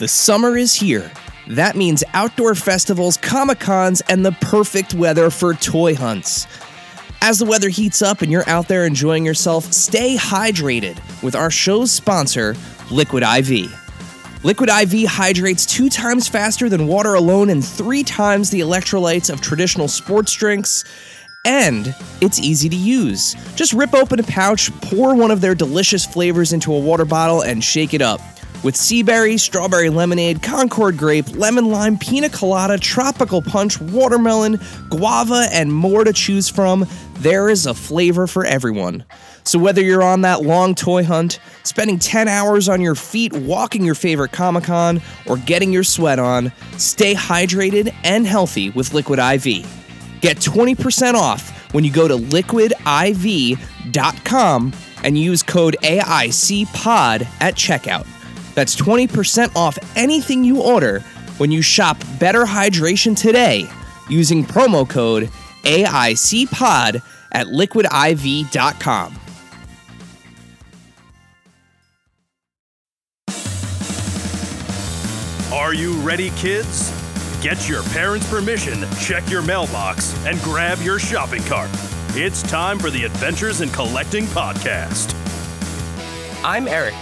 The summer is here. That means outdoor festivals, Comic Cons, and the perfect weather for toy hunts. As the weather heats up and you're out there enjoying yourself, stay hydrated with our show's sponsor, Liquid IV. Liquid IV hydrates two times faster than water alone and three times the electrolytes of traditional sports drinks. And it's easy to use. Just rip open a pouch, pour one of their delicious flavors into a water bottle, and shake it up. With sea berry, strawberry lemonade, Concord grape, lemon lime, pina colada, tropical punch, watermelon, guava, and more to choose from, there is a flavor for everyone. So whether you're on that long toy hunt, spending 10 hours on your feet walking your favorite Comic Con, or getting your sweat on, stay hydrated and healthy with Liquid IV. Get 20% off when you go to liquidiv.com and use code AICPOD at checkout. That's 20% off anything you order when you shop Better Hydration today using promo code AICPOD at liquidiv.com. Are you ready, kids? Get your parents' permission, check your mailbox, and grab your shopping cart. It's time for the Adventures in Collecting podcast. I'm Eric.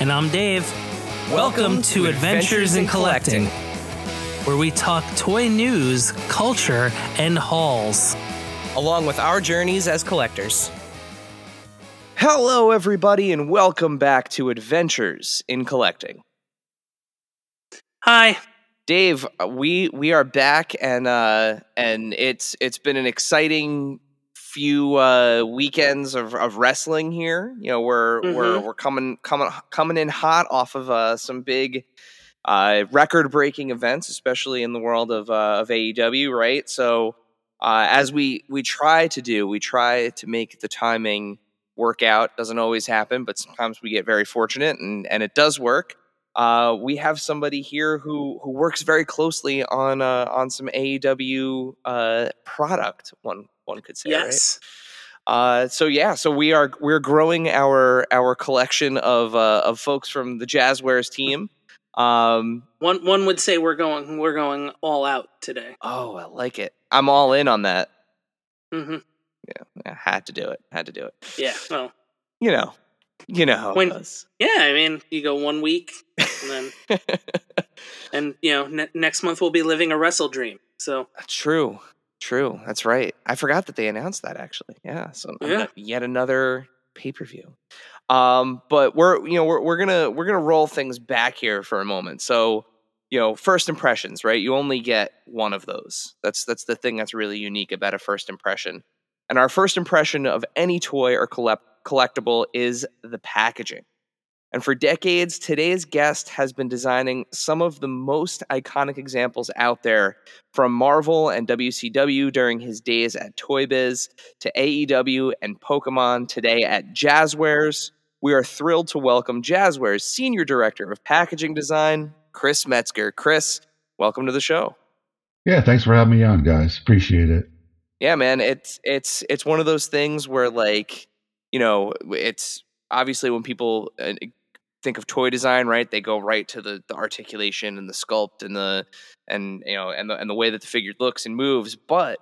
And I'm Dave. Welcome, to, Adventures in Collecting, where we talk toy news, culture, and hauls. along with our journeys as collectors. Hello, everybody, and welcome back to Adventures in Collecting. Hi. Dave, we we are back, and uh, and it's it's been an exciting few uh, weekends of, of wrestling here. You know, we're we're we're coming coming coming in hot off of uh, some big uh, record breaking events, especially in the world of uh, of AEW. Right, so uh, as we we try to do, we try to make the timing work out. Doesn't always happen, but sometimes we get very fortunate, and and it does work. Uh, we have somebody here who who works very closely on uh, on some AEW uh, product. One one could say, right? Yes. Uh, so yeah, so we are we're growing our our collection of uh, of folks from the Jazwares team. Um, One one would say we're going we're going all out today. oh, I like it. I'm all in on that. Mm-hmm. Yeah, I had to do it. Had to do it. Yeah. Well. You know, you know When-. Yeah. I mean, you go one week, and then and you know ne- next month we'll be living a WrestleDream. So True. True. That's right. I forgot that they announced that actually. Yeah. So Yeah. yet another pay per view. Um, but we're you know we're we're gonna we're gonna roll things back here for a moment. So you know, first impressions, right? You only get one of those. That's that's the thing that's really unique about a first impression. And our first impression of any toy or collect- collectible is the packaging. And for decades, today's guest has been designing some of the most iconic examples out there from Marvel and WCW during his days at Toy Biz to AEW and Pokemon today at Jazwares. We are thrilled to welcome Jazwares Senior Director of Packaging Design, Chris Metzger. Chris, welcome to the show. Yeah, thanks for having me on, guys. Appreciate it. Yeah, man, it's it's it's one of those things where like, you know, it's obviously when people uh, think of toy design, right? They go right to the, the articulation and the sculpt and the and you know and the and the way that the figure looks and moves, but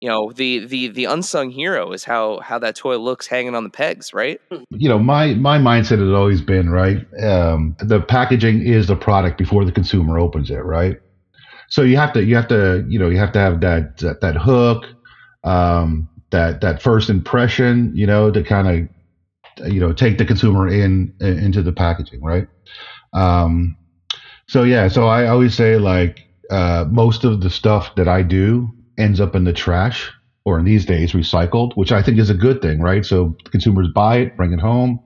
you know, the the the unsung hero is how how that toy looks hanging on the pegs, right? You know, my my mindset has always been right. Um, the packaging is the product before the consumer opens it, right? So you have to you have to you know you have to have that that, that hook, um, that that first impression, you know, to kind of you know take the consumer in into the packaging, right? Um, so yeah, so I always say like uh, most of the stuff that I do ends up in the trash or in these days recycled, which I think is a good thing, right? So consumers buy it, bring it home.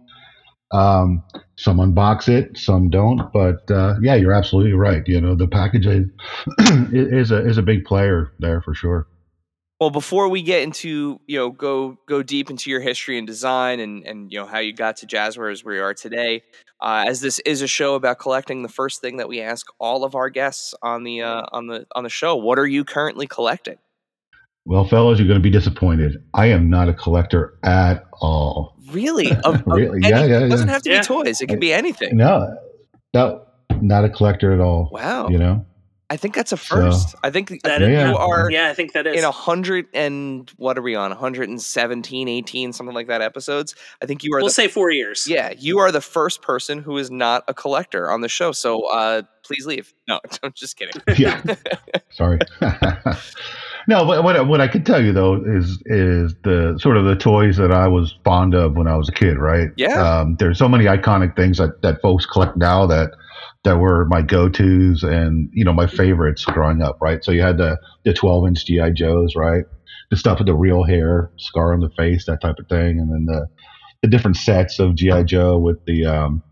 Um, some unbox it, some don't. But uh, yeah, you're absolutely right. You know, the packaging is a is a big player there for sure. Well, before we get into you know go go deep into your history and design and and you know how you got to Jazwares where you are today, uh, as this is a show about collecting, the first thing that we ask all of our guests on the uh, on the on the show, what are you currently collecting? Well, fellas, you're going to be disappointed. I am not a collector at all. Really? Of, of Really? Yeah, anything. yeah, It doesn't have to be toys. It can be anything. No, no. not a collector at all. Wow. You know, I think that's a first. I think That you are yeah, I think that is. in a hundred and what are we on? 117, 18, something like that episodes. I think you are we'll the say four years. Yeah, you are the first person who is not a collector on the show. So uh please leave. No, I'm just kidding. yeah. Sorry. no, but what what I can tell you though is is the sort of the toys that I was fond of when I was a kid, right? Yeah. Um, there's so many iconic things that that folks collect now that that were my go-tos and you know my favorites growing up, right? So you had the the 12 inch GI Joes, right? The stuff with the real hair, scar on the face, that type of thing, and then the the different sets of GI Joe with the um,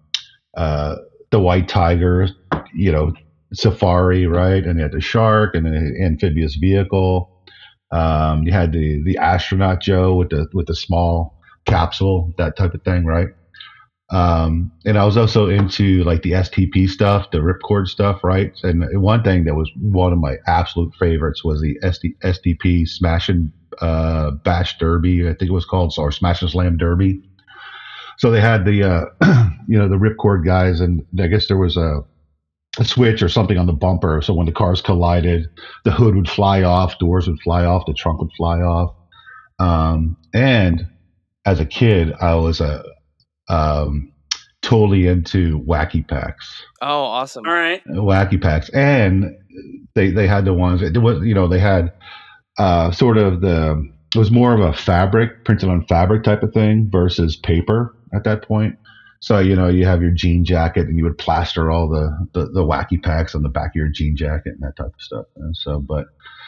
uh, the white tiger, you know, safari, right? And you had the shark and the amphibious vehicle. Um, you had the the astronaut Joe with the with the small capsule, that type of thing, right? Um, and I was also into like the STP stuff, the ripcord stuff, right? And one thing that was one of my absolute favorites was the SD, STP Smash and uh, Bash Derby, I think it was called, or Smash and Slam Derby. So they had the uh, you know the ripcord guys, and I guess there was a a switch or something on the bumper. So when the cars collided, the hood would fly off, doors would fly off, the trunk would fly off. Um, and as a kid, I was a um, totally into wacky packs, Oh, awesome. All right. wacky packs, and they they had the ones that was you know they had uh, sort of the it was more of a fabric printed on fabric type of thing versus paper at that point. So you know you have your jean jacket and you would plaster all the, the, the wacky packs on the back of your jean jacket and that type of stuff. And so, but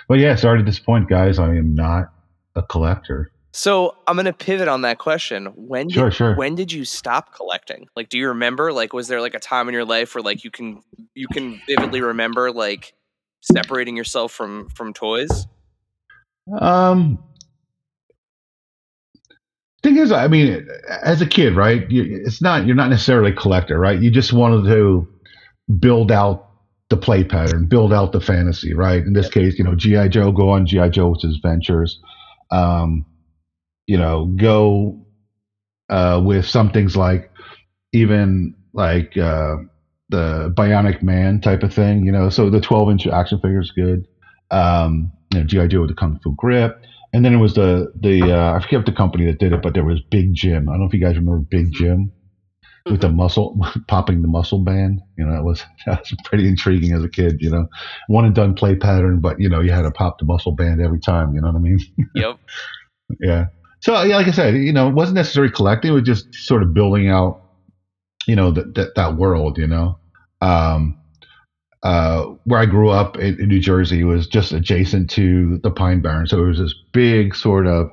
but yeah, sorry to disappoint, guys. I am not a collector. So I'm gonna pivot on that question. When did, Sure, sure. when did you stop collecting? Like, do you remember? Like, was there like a time in your life where like you can you can vividly remember like separating yourself from from toys? Um, thing is, I mean, as a kid, right? You, it's not you're not necessarily a collector, right? You just wanted to build out the play pattern, build out the fantasy, right? In this case, you know, GI Joe, go on GI Joe's adventures. Um, you know, go uh, with some things like even like uh, the Bionic Man type of thing, you know. So the 12 inch action figure is good. Um, you know, GI Joe with the Kung Fu grip, and then it was the the uh, I forget the company that did it, but there was Big Jim. I don't know if you guys remember Big Jim with the muscle popping the muscle band. You know, that was that was pretty intriguing as a kid. You know, one and done play pattern, but you know you had to pop the muscle band every time. You know what I mean? Yep. yeah. So yeah, like I said, you know, it wasn't necessarily collecting; it was just sort of building out, you know, that that, that world. You know, um, uh, where I grew up in, in New Jersey was just adjacent to the Pine Barrens, so it was this big sort of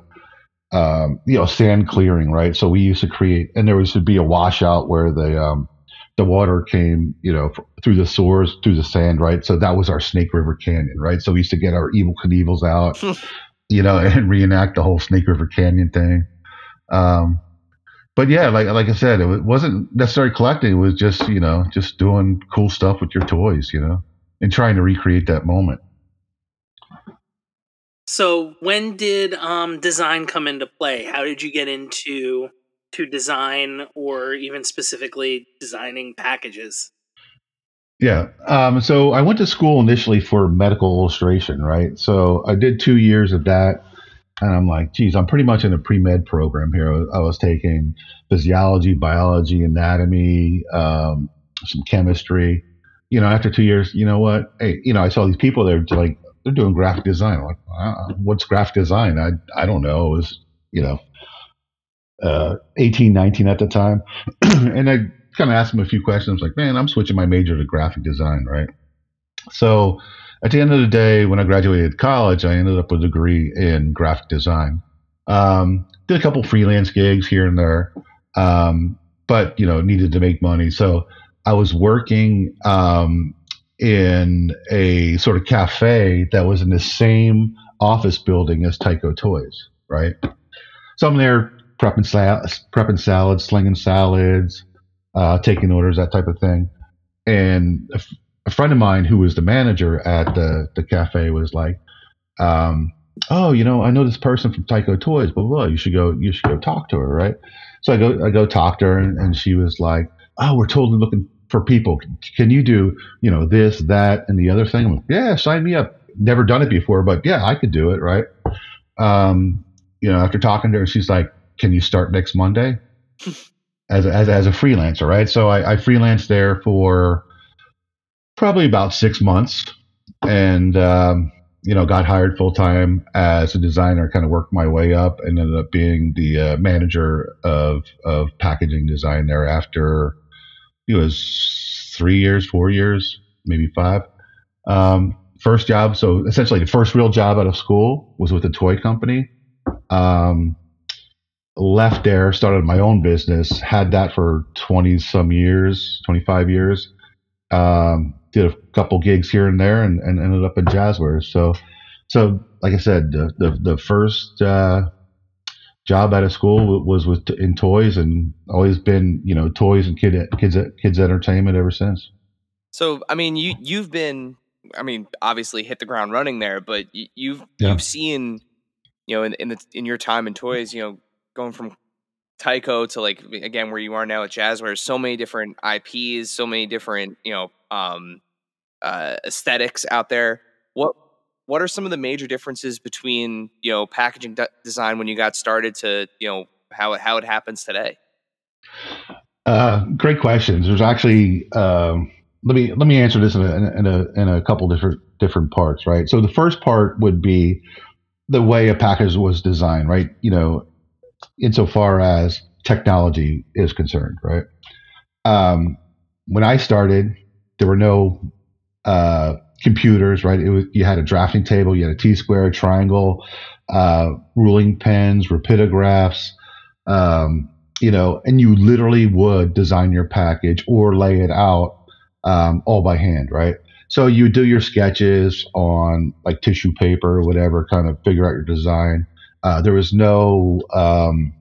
um, you know sand clearing, right? So we used to create, and there was to be a washout where the um, the water came, you know, through the sores, through the sand, right? So that was our Snake River Canyon, right? So we used to get our Evel Knievels out, you know, and reenact the whole Snake River Canyon thing. Um, but yeah, like like I said, it wasn't necessarily collecting. It was just you know just doing cool stuff with your toys, you know, and trying to recreate that moment. So when did um, design come into play? How did you get into to design or even specifically designing packages? Yeah. Um, so I went to school initially for medical illustration, right? So I did two years of that. And I'm like, geez, I'm pretty much in a pre med program here. I was taking physiology, biology, anatomy, um, some chemistry. You know, after two years, you know what? Hey, you know, I saw these people, they're like, they're doing graphic design. I'm like, what's graphic design? I, I don't know. It was, you know, uh, 18, 19 at the time. and I kind of asked him a few questions like, man, I'm switching my major to graphic design, right? So at the end of the day, when I graduated college, I ended up with a degree in graphic design. Um, did a couple freelance gigs here and there, um, but you know, needed to make money. So I was working um, in a sort of cafe that was in the same office building as Tyco Toys, right? So I'm there prepping, sal- prepping salads, slinging salads, uh, taking orders, that type of thing. And a, f- a friend of mine who was the manager at the, the cafe was like, um, "Oh, you know, I know this person from Tyco Toys, blah, blah. You should go. You should go talk to her, right?" So I go, I go talk to her, and, and she was like, "Oh, we're totally looking for people. Can you do, you know, this, that, and the other thing? I'm like, yeah, sign me up. Never done it before, but yeah, I could do it, right? Um, you know, after talking to her, she's like, "Can you start next Monday?" as a, as, as a freelancer, right? So I, I freelanced there for probably about six months, and um, you know, got hired full time as a designer. Kind of worked my way up, and ended up being the uh, manager of of packaging design there after it was three years, four years, maybe five. Um, first job, so essentially the first real job out of school was with a toy company. Um, left there, started my own business, had that for 20 some years, 25 years. Um, did a couple gigs here and there and, and ended up in Jazwares. So, so like I said, the, the, the first, uh, job out of school was with in toys and always been, you know, toys and kid, kids, kids entertainment ever since. So, I mean, you, you've been, I mean, obviously hit the ground running there, but you've, yeah. you've seen, you know, in, in the, in your time in toys, you know, going from Tyco to like again where you are now at Jazwares, so many different IPs, so many different you know um, uh, aesthetics out there. What what are some of the major differences between you know packaging de- design when you got started to you know how how it happens today? Uh, great questions. There's actually um, let me let me answer this in a, in a in a couple different different parts, right? So the first part would be the way a package was designed, right? You know, insofar as technology is concerned, right? Um, when I started, there were no uh, computers, right? It was you had a drafting table, you had a T square, triangle, uh, ruling pens, rapidographs, um, you know, and you literally would design your package or lay it out um, all by hand, right? So you do your sketches on like tissue paper or whatever, kind of figure out your design. Uh, there was no um,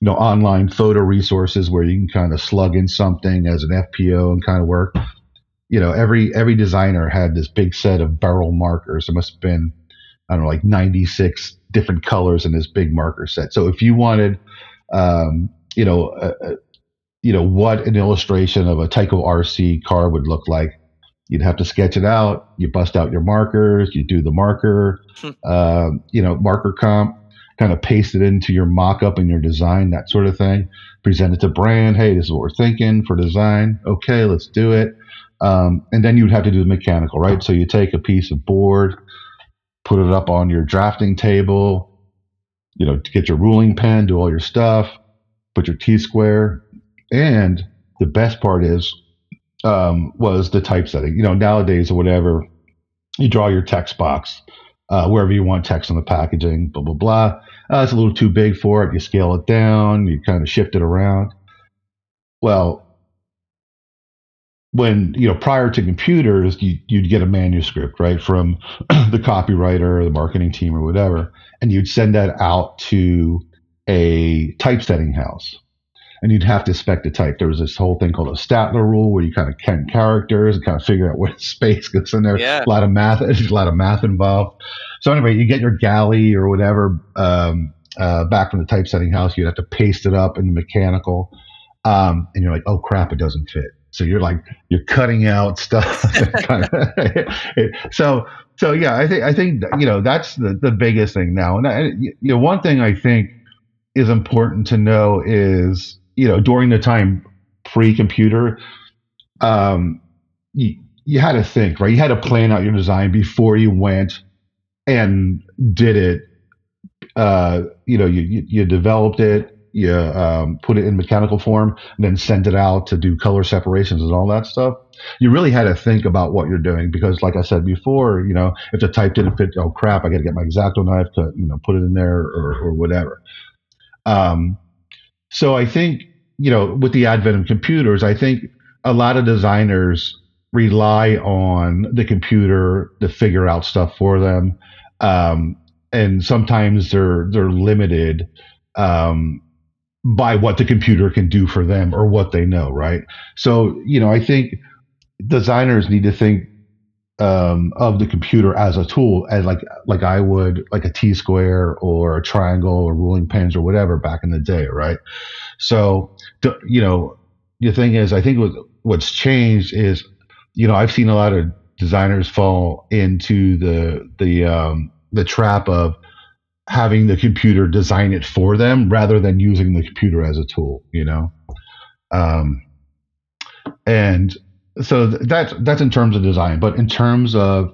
you know online photo resources where you can kind of slug in something as an FPO and kind of work. You know, every every designer had this big set of barrel markers. There must have been I don't know like 96 different colors in this big marker set. So if you wanted, um, you know, you know what an illustration of a Tyco RC car would look like, you'd have to sketch it out. You bust out your markers. You do the marker, hmm. uh, you know, marker comp kind of paste it into your mock-up and your design, that sort of thing. Present it to brand. Hey, this is what we're thinking for design. Okay, let's do it. Um, and then you'd have to do the mechanical, right? So you take a piece of board, put it up on your drafting table, you know, get your ruling pen, do all your stuff, put your T square, and the best part is um, was the typesetting. You know, nowadays or whatever, you draw your text box uh, wherever you want text on the packaging, blah blah blah. Uh, it's a little too big for it. You scale it down. You kind of shift it around. Well, when you know prior to computers, you, would get a manuscript right from the copywriter or the marketing team or whatever, and you'd send that out to a typesetting house and you'd have to spec the type. There was this whole thing called a Statler rule where you kind of count characters and kind of figure out what space goes in there. Yeah. A lot of math, there's a lot of math involved. So anyway, you get your galley or whatever um, uh, back from the typesetting house. You'd have to paste it up in the mechanical, um, and you're like, oh crap, it doesn't fit. So you're like you're cutting out stuff. so so yeah, I think I think you know that's the the biggest thing now. And I, you know, one thing I think is important to know is you know, during the time pre-computer, um, you, you had to think, right? You had to plan out your design before you went and did it. Uh, you know, you, you, developed it, you um, put it in mechanical form, and then sent it out to do color separations and all that stuff. You really had to think about what you're doing because, like I said before, you know, if the type didn't fit, oh crap, I got to get my X-Acto knife to, you know, put it in there or, or whatever. Um, so I think, you know, with the advent of computers, I think a lot of designers rely on the computer to figure out stuff for them. Um, and sometimes they're they're limited um, by what the computer can do for them or what they know, right? So, you know, I think designers need to think um, of the computer as a tool, as like like I would like a T square or a triangle or ruling pens or whatever back in the day, right? So, you know, the thing is, I think what's changed is, you know, I've seen a lot of designers fall into the the um, the trap of having the computer design it for them rather than using the computer as a tool. You know, um, and so that's that's in terms of design, but in terms of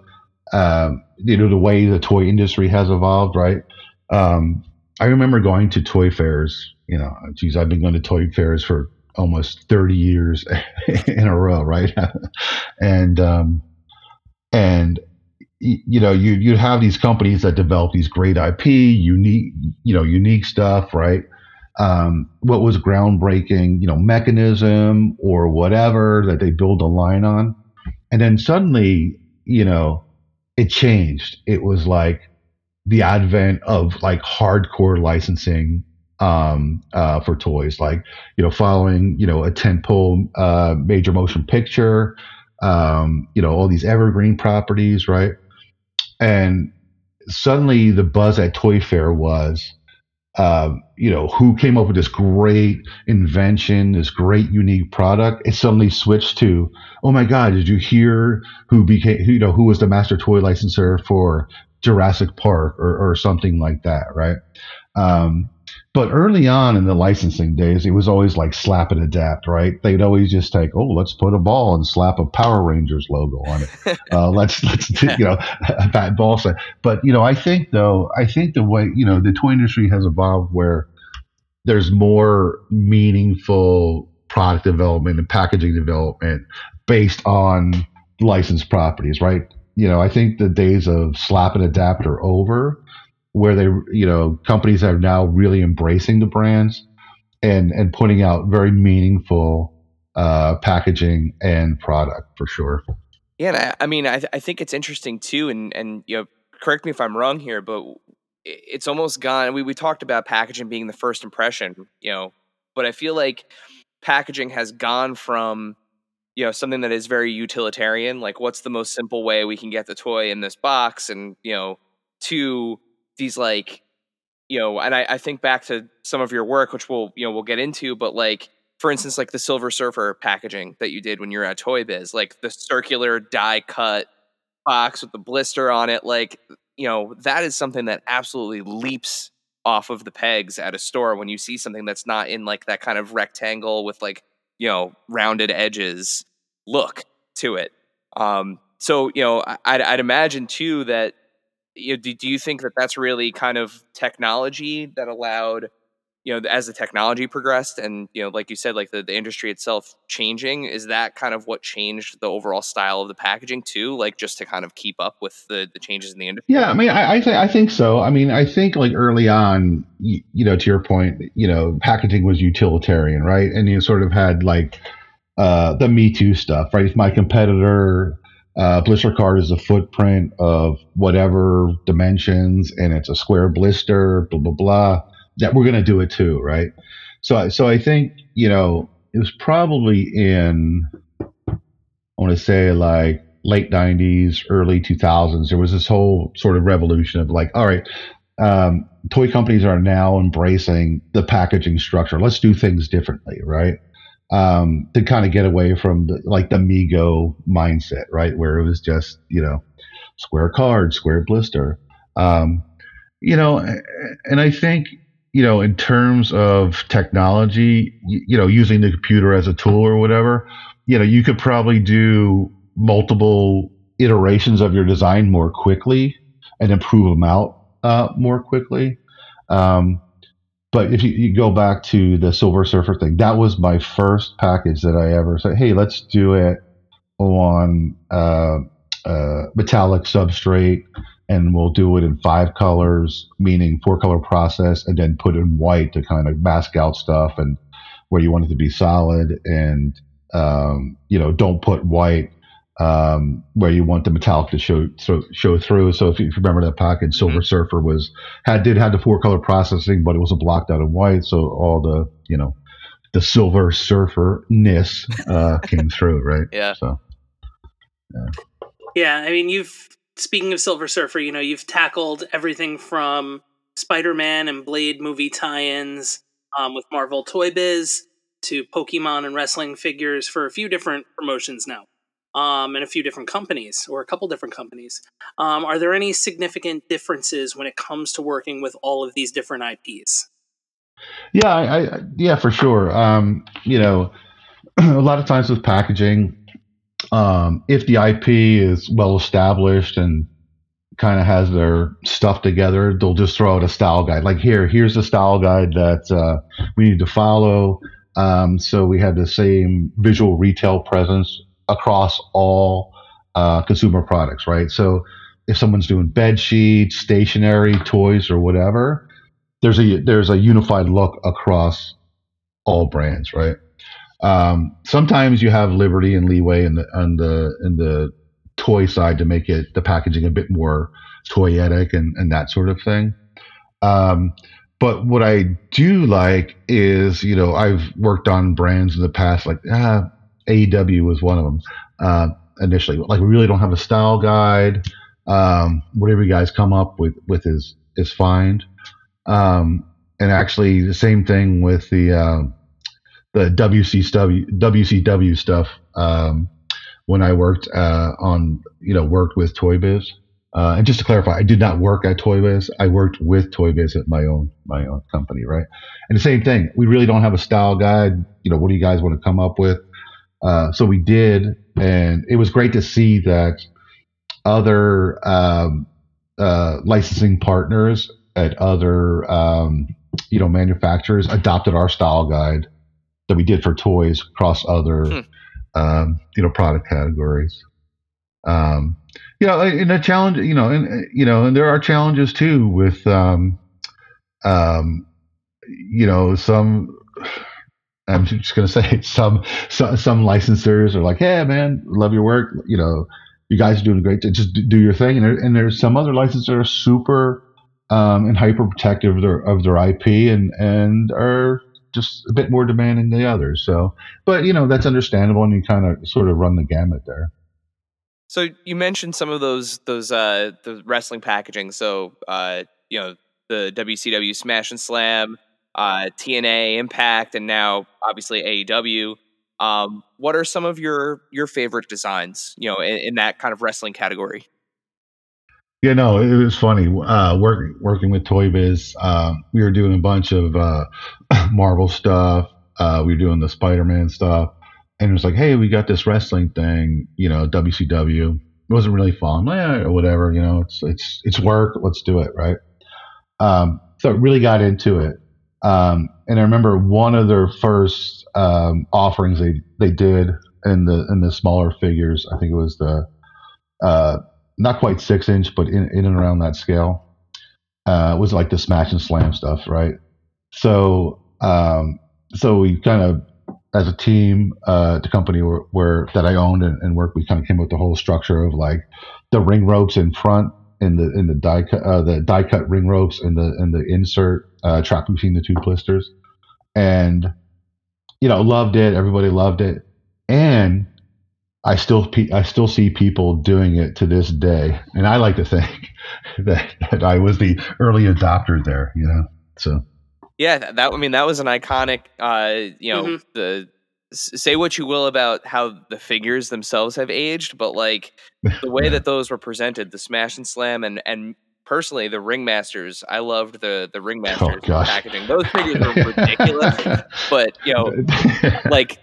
uh, you know the way the toy industry has evolved, right? Um, I remember going to toy fairs. You know, geez, I've been going to toy fairs for almost 30 years in a row, right? and um, and you know, you you have these companies that develop these great IP, unique, you know, unique stuff, right? Um, what was groundbreaking, you know, mechanism or whatever that they build a line on, and then suddenly, you know, it changed. It was like the advent of like hardcore licensing um, uh, for toys, like you know, following you know a tentpole uh, major motion picture, um, you know, all these evergreen properties, right? And suddenly the buzz at Toy Fair was, uh, you know, who came up with this great invention, this great unique product? It suddenly switched to, oh my God, did you hear who became, you know, who was the master toy licensor for Jurassic Park or, or something like that, right? Um, but early on in the licensing days, it was always like slap and adapt, right? They'd always just take, oh, let's put a ball and slap a Power Rangers logo on it. uh, let's let's you know that ball set. But you know, I think though, I think the way you know the toy industry has evolved where there's more meaningful product development and packaging development based on licensed properties, right? You know, I think the days of slap and adapt are over where they you know companies are now really embracing the brands and and putting out very meaningful uh, packaging and product for sure. Yeah, I, I mean, I, th- I think it's interesting too, and and you know, correct me if I'm wrong here, but it's almost gone. We we talked about packaging being the first impression, you know, but I feel like packaging has gone from you know something that is very utilitarian, like what's the most simple way we can get the toy in this box, and you know, to these like you know and I, I think back to some of your work which we'll you know we'll get into but like for instance like the silver surfer packaging that you did when you were at toy biz like the circular die cut box with the blister on it like you know that is something that absolutely leaps off of the pegs at a store when you see something that's not in like that kind of rectangle with like you know rounded edges look to it. Um so you know I'd, I'd imagine too that you know, do, do you think that that's really kind of technology that allowed you know as the technology progressed and you know like you said like the, the industry itself changing is that kind of what changed the overall style of the packaging too like just to kind of keep up with the, the changes in the industry? Yeah i mean i I, th- I think so. I mean i think like early on you, you, know to your point you know packaging was utilitarian right? And you sort of had like uh the me too stuff right? If my competitor uh, blister card is a footprint of whatever dimensions, and it's a square blister. Blah blah blah. That we're going to do it too, right? So, so I think you know it was probably in I want to say like late '90s, early 2000s. There was this whole sort of revolution of like, all right, um, toy companies are now embracing the packaging structure. Let's do things differently, right? Um, to kind of get away from the, like the Mego mindset, right? Where it was just, you know, square card, square blister. Um, you know, and I think, you know, in terms of technology, you, you know, using the computer as a tool or whatever, you know, you could probably do multiple iterations of your design more quickly and improve them out uh, more quickly. Um, but if you, you, go back to the Silver Surfer thing, that was my first package that I ever said, hey, let's do it on uh, uh, metallic substrate and we'll do it in five colors, meaning four color process, and then put in white to kind of mask out stuff and where you want it to be solid. And, um, you know, don't put white um, where you want the metallic to show so, show through. So if you, if you remember that package, Silver mm-hmm. Surfer was had did have the four color processing, but it was a blocked out in white, so all the you know the Silver Surfer ness uh, came through, right? Yeah. So yeah. yeah, I mean, you've speaking of Silver Surfer, you know, you've tackled everything from Spider Man and Blade movie tie-ins um, with Marvel Toy Biz to Pokemon and wrestling figures for a few different promotions now, um, and a few different companies or a couple different companies. Um, are there any significant differences when it comes to working with all of these different IPs? Yeah, I, I yeah, for sure. Um, you know, a lot of times with packaging, um, if the IP is well established and kind of has their stuff together, they'll just throw out a style guide. Like here, here's the style guide that uh, we need to follow. Um, so we have the same visual retail presence across all uh, consumer products, right? So if someone's doing bed sheets, stationery, toys, or whatever, there's a there's a unified look across all brands, right? Um, sometimes you have liberty and leeway in the on the in the toy side to make it the packaging a bit more toyetic and, and that sort of thing. Um, but what I do like is, you know, I've worked on brands in the past, like ah, AEW was one of them uh, initially. Like, we really don't have a style guide. Um, whatever you guys come up with with is is fine. Um, and actually, the same thing with the uh, the WCW WCW stuff. Um, when I worked uh, on, you know, worked with Toy Biz. Uh, and just to clarify, I did not work at Toy Biz. I worked with Toy Biz at my own my own company, right? And the same thing. We really don't have a style guide. You know, what do you guys want to come up with? Uh, so we did, and it was great to see that other um, uh, licensing partners at other um, you know manufacturers adopted our style guide that we did for toys across other hmm. um, you know product categories. Um, you know, and the challenge, you know, and you know, and there are challenges too with, um, um, you know, some. I'm just gonna say some some, some licensors are like, "Hey, man, love your work. You know, you guys are doing great. Just do your thing." And, there, and there's some other licensors that are super um, and hyper protective of their of their IP and and are just a bit more demanding than the others. So, but you know that's understandable, and you kind of sort of run the gamut there. So you mentioned some of those those uh the wrestling packaging. So uh you know the WCW Smash and Slam, uh TNA Impact, and now obviously AEW. Um, what are some of your your favorite designs? You know, in, in that kind of wrestling category. Yeah, no, it was funny. Uh, working working with Toy Biz, uh, we were doing a bunch of uh, Marvel stuff. Uh, we were doing the Spider Man stuff and it was like, hey, we got this wrestling thing, you know, WCW. It wasn't really fun, eh, or whatever, you know. It's it's it's work. Let's do it, right? Um, so really got into it. Um, and I remember one of their first um, offerings they they did in the in the smaller figures. I think it was the uh, not quite six inch, but in, in and around that scale. Uh, was like the smash and slam stuff, right? So um, so we kind of as a team, uh, the company where, where that I owned and, and, worked, we kind of came up with the whole structure of like the ring ropes in front in the in the die cut uh, the die cut ring ropes and the and the insert uh, trap between the two blisters, and you know loved it. Everybody loved it, and I still I still see people doing it to this day, and I like to think that, that I was the early adopter there. You know, so. Yeah, that I mean that was an iconic. Uh, you know, mm-hmm. the say what you will about how the figures themselves have aged, but like the way that those were presented, the smash and slam, and and personally the ringmasters, I loved the the ringmasters oh, packaging. Those figures were ridiculous, but you know, like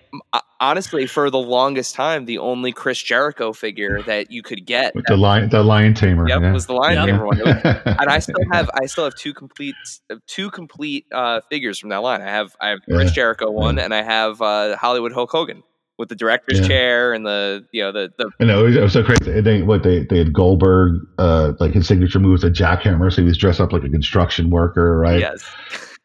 honestly, for the longest time, the only Chris Jericho figure that you could get With the lion, the lion tamer, yep, yeah. was the lion yep. tamer one. and I still have, I still have two complete, two complete uh, figures from that line. I have, I have Chris yeah. Jericho one, yeah. and I have uh, Hollywood Hulk Hogan with the director's chair and the, you know, the, the. I know it was so crazy. They, what they, they had Goldberg, uh, like his signature move was a jackhammer, so he was dressed up like a construction worker, right? Yes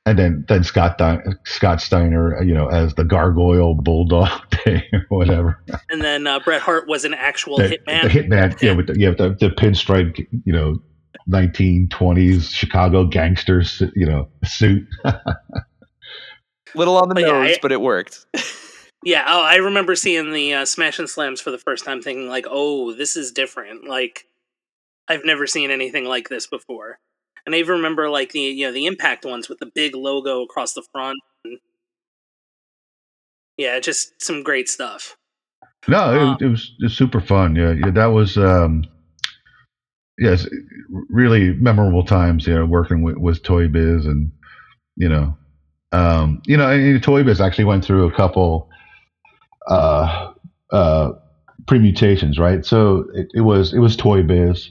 and then then Scott Scott Steiner, you know, as the gargoyle bulldog day or whatever. And then uh, Bret Hart was an actual the, hitman. The hitman, yeah, with the, yeah, the, the pinstripe, you know, 1920s Chicago gangsters, you know, suit. Little on the but nose, yeah, I, but it worked. yeah, oh, I remember seeing the uh, Smash and Slams for the first time, thinking like, "Oh, this is different." Like, I've never seen anything like this before. And I even remember like the you know the impact ones with the big logo across the front. Yeah, just some great stuff. No, it, Um, it was it was super fun. Yeah, yeah, that was um, yes, really memorable times. You know, working with, with Toy Biz and you know, um, you know, and Toy Biz actually went through a couple uh, uh, permutations, right? So it, it was it was Toy Biz,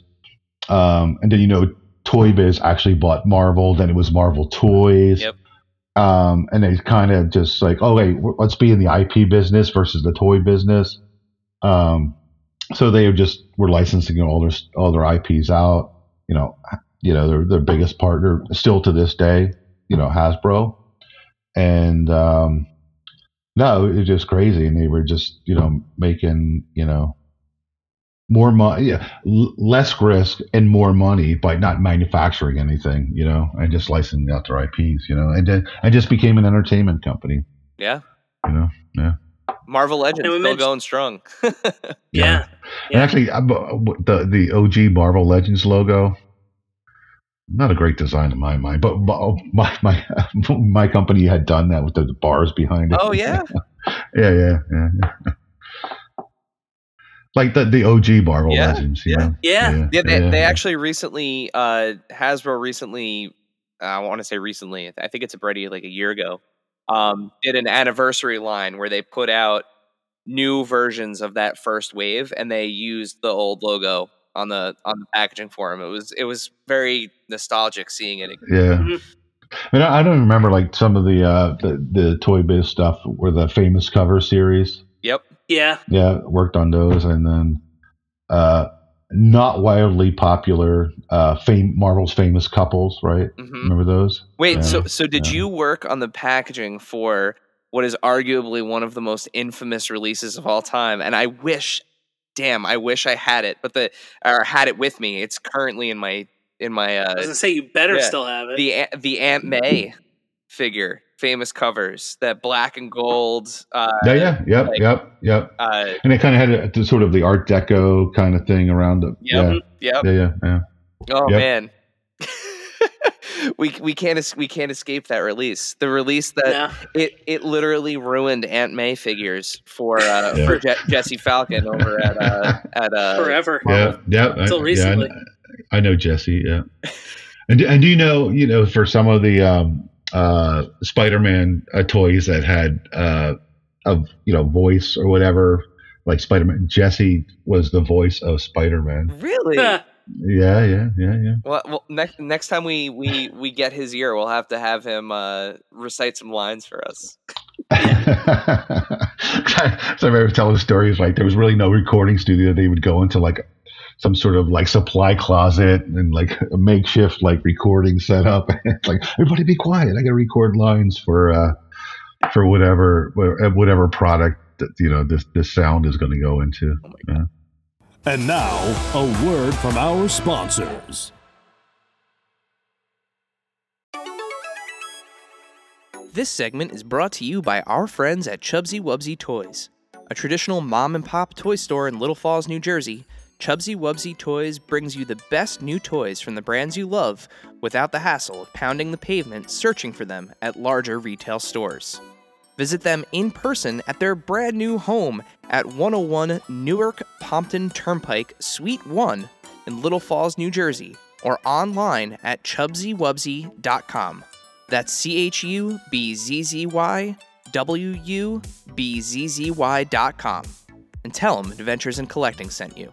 um, and then you know, Toy Biz actually bought Marvel. Then it was Marvel Toys. Yep. Um, and they kind of just like, oh, wait, let's be in the IP business versus the toy business. Um, so they just were licensing all their all their IPs out. You know, you know their their biggest partner still to this day. You know, Hasbro, and um, no, it was just crazy, and they were just you know making you know more money, yeah, l- less risk and more money by not manufacturing anything. You know, and just licensing out their IPs. You know, and then I just became an entertainment company. Yeah. You know, yeah. Marvel Legends And still mentioned- going strong. Yeah. And actually, I'm, the the OG Marvel Legends logo, not a great design in my mind, but my my my company had done that with the bars behind it. oh yeah. yeah, yeah, yeah. yeah. Like the the OG Marvel Yeah, Legends, yeah. Yeah. Yeah, they, yeah, they yeah. actually recently, uh, Hasbro recently, uh, I want to say recently, I think it's already like a year ago, um, did an anniversary line where they put out new versions of that first wave and they used the old logo on the on the packaging for them. It was it was very nostalgic seeing it. Yeah. Mhm. I, mean, I I don't remember like some of the uh the, the Toy Biz stuff were the famous cover series. Yep. Yeah. Yeah, worked on those, and then uh, not wildly popular uh, fame Marvel's famous couples, right? hmm Remember those? Wait, so so did yeah. you work on the packaging for what is arguably one of the most infamous releases of all time? And I wish, damn, I wish I had it, but the or had it with me. It's currently in my in my I was uh gonna say you better Yeah. still have it. the the Aunt May figure, famous covers, that black and gold. Uh, Yeah, yeah, yep, like- yep, yep. Uh, And it kind of had a, the sort of the Art Deco kind of thing around it. Yep. yep. Yeah, yeah, yeah, yeah. Oh Yep. man. we we can't es- we can't escape that release. The release that yeah. it it literally ruined Aunt May figures for uh, Yeah. for Je- Jesse Falcon over at uh, at uh, Forever. Yeah, yeah. Until I, recently. Yeah, I, I know Jesse. Yeah, and and do you know you know for some of the um, uh, Spider-Man uh, toys that had uh, of you know voice or whatever, like Spider-Man, Jesse was the voice of Spider-Man. Really? Yeah, yeah, yeah, yeah. Well, well, next next time we, we we get his ear, we'll have to have him uh, recite some lines for us. so I remember telling stories like there was really no recording studio. They would go into like some sort of like supply closet and like a makeshift like recording setup. it's like everybody be quiet. I got to record lines for uh for whatever whatever product that you know this this sound is going to go into. Yeah. And now, a word from our sponsors. This segment is brought to you by our friends at Chubzzy Wubzzy Toys. A traditional mom and pop toy store in Little Falls, New Jersey, Chubzzy Wubzzy Toys brings you the best new toys from the brands you love without the hassle of pounding the pavement searching for them at larger retail stores. Visit them in person at their brand new home at 101 Newark Pompton Turnpike, Suite 1 in Little Falls, New Jersey, or online at chubzzywubzzy.com. That's C H U B Z Z Y W U B Z Z Y dot com. And tell them Adventures in Collecting sent you.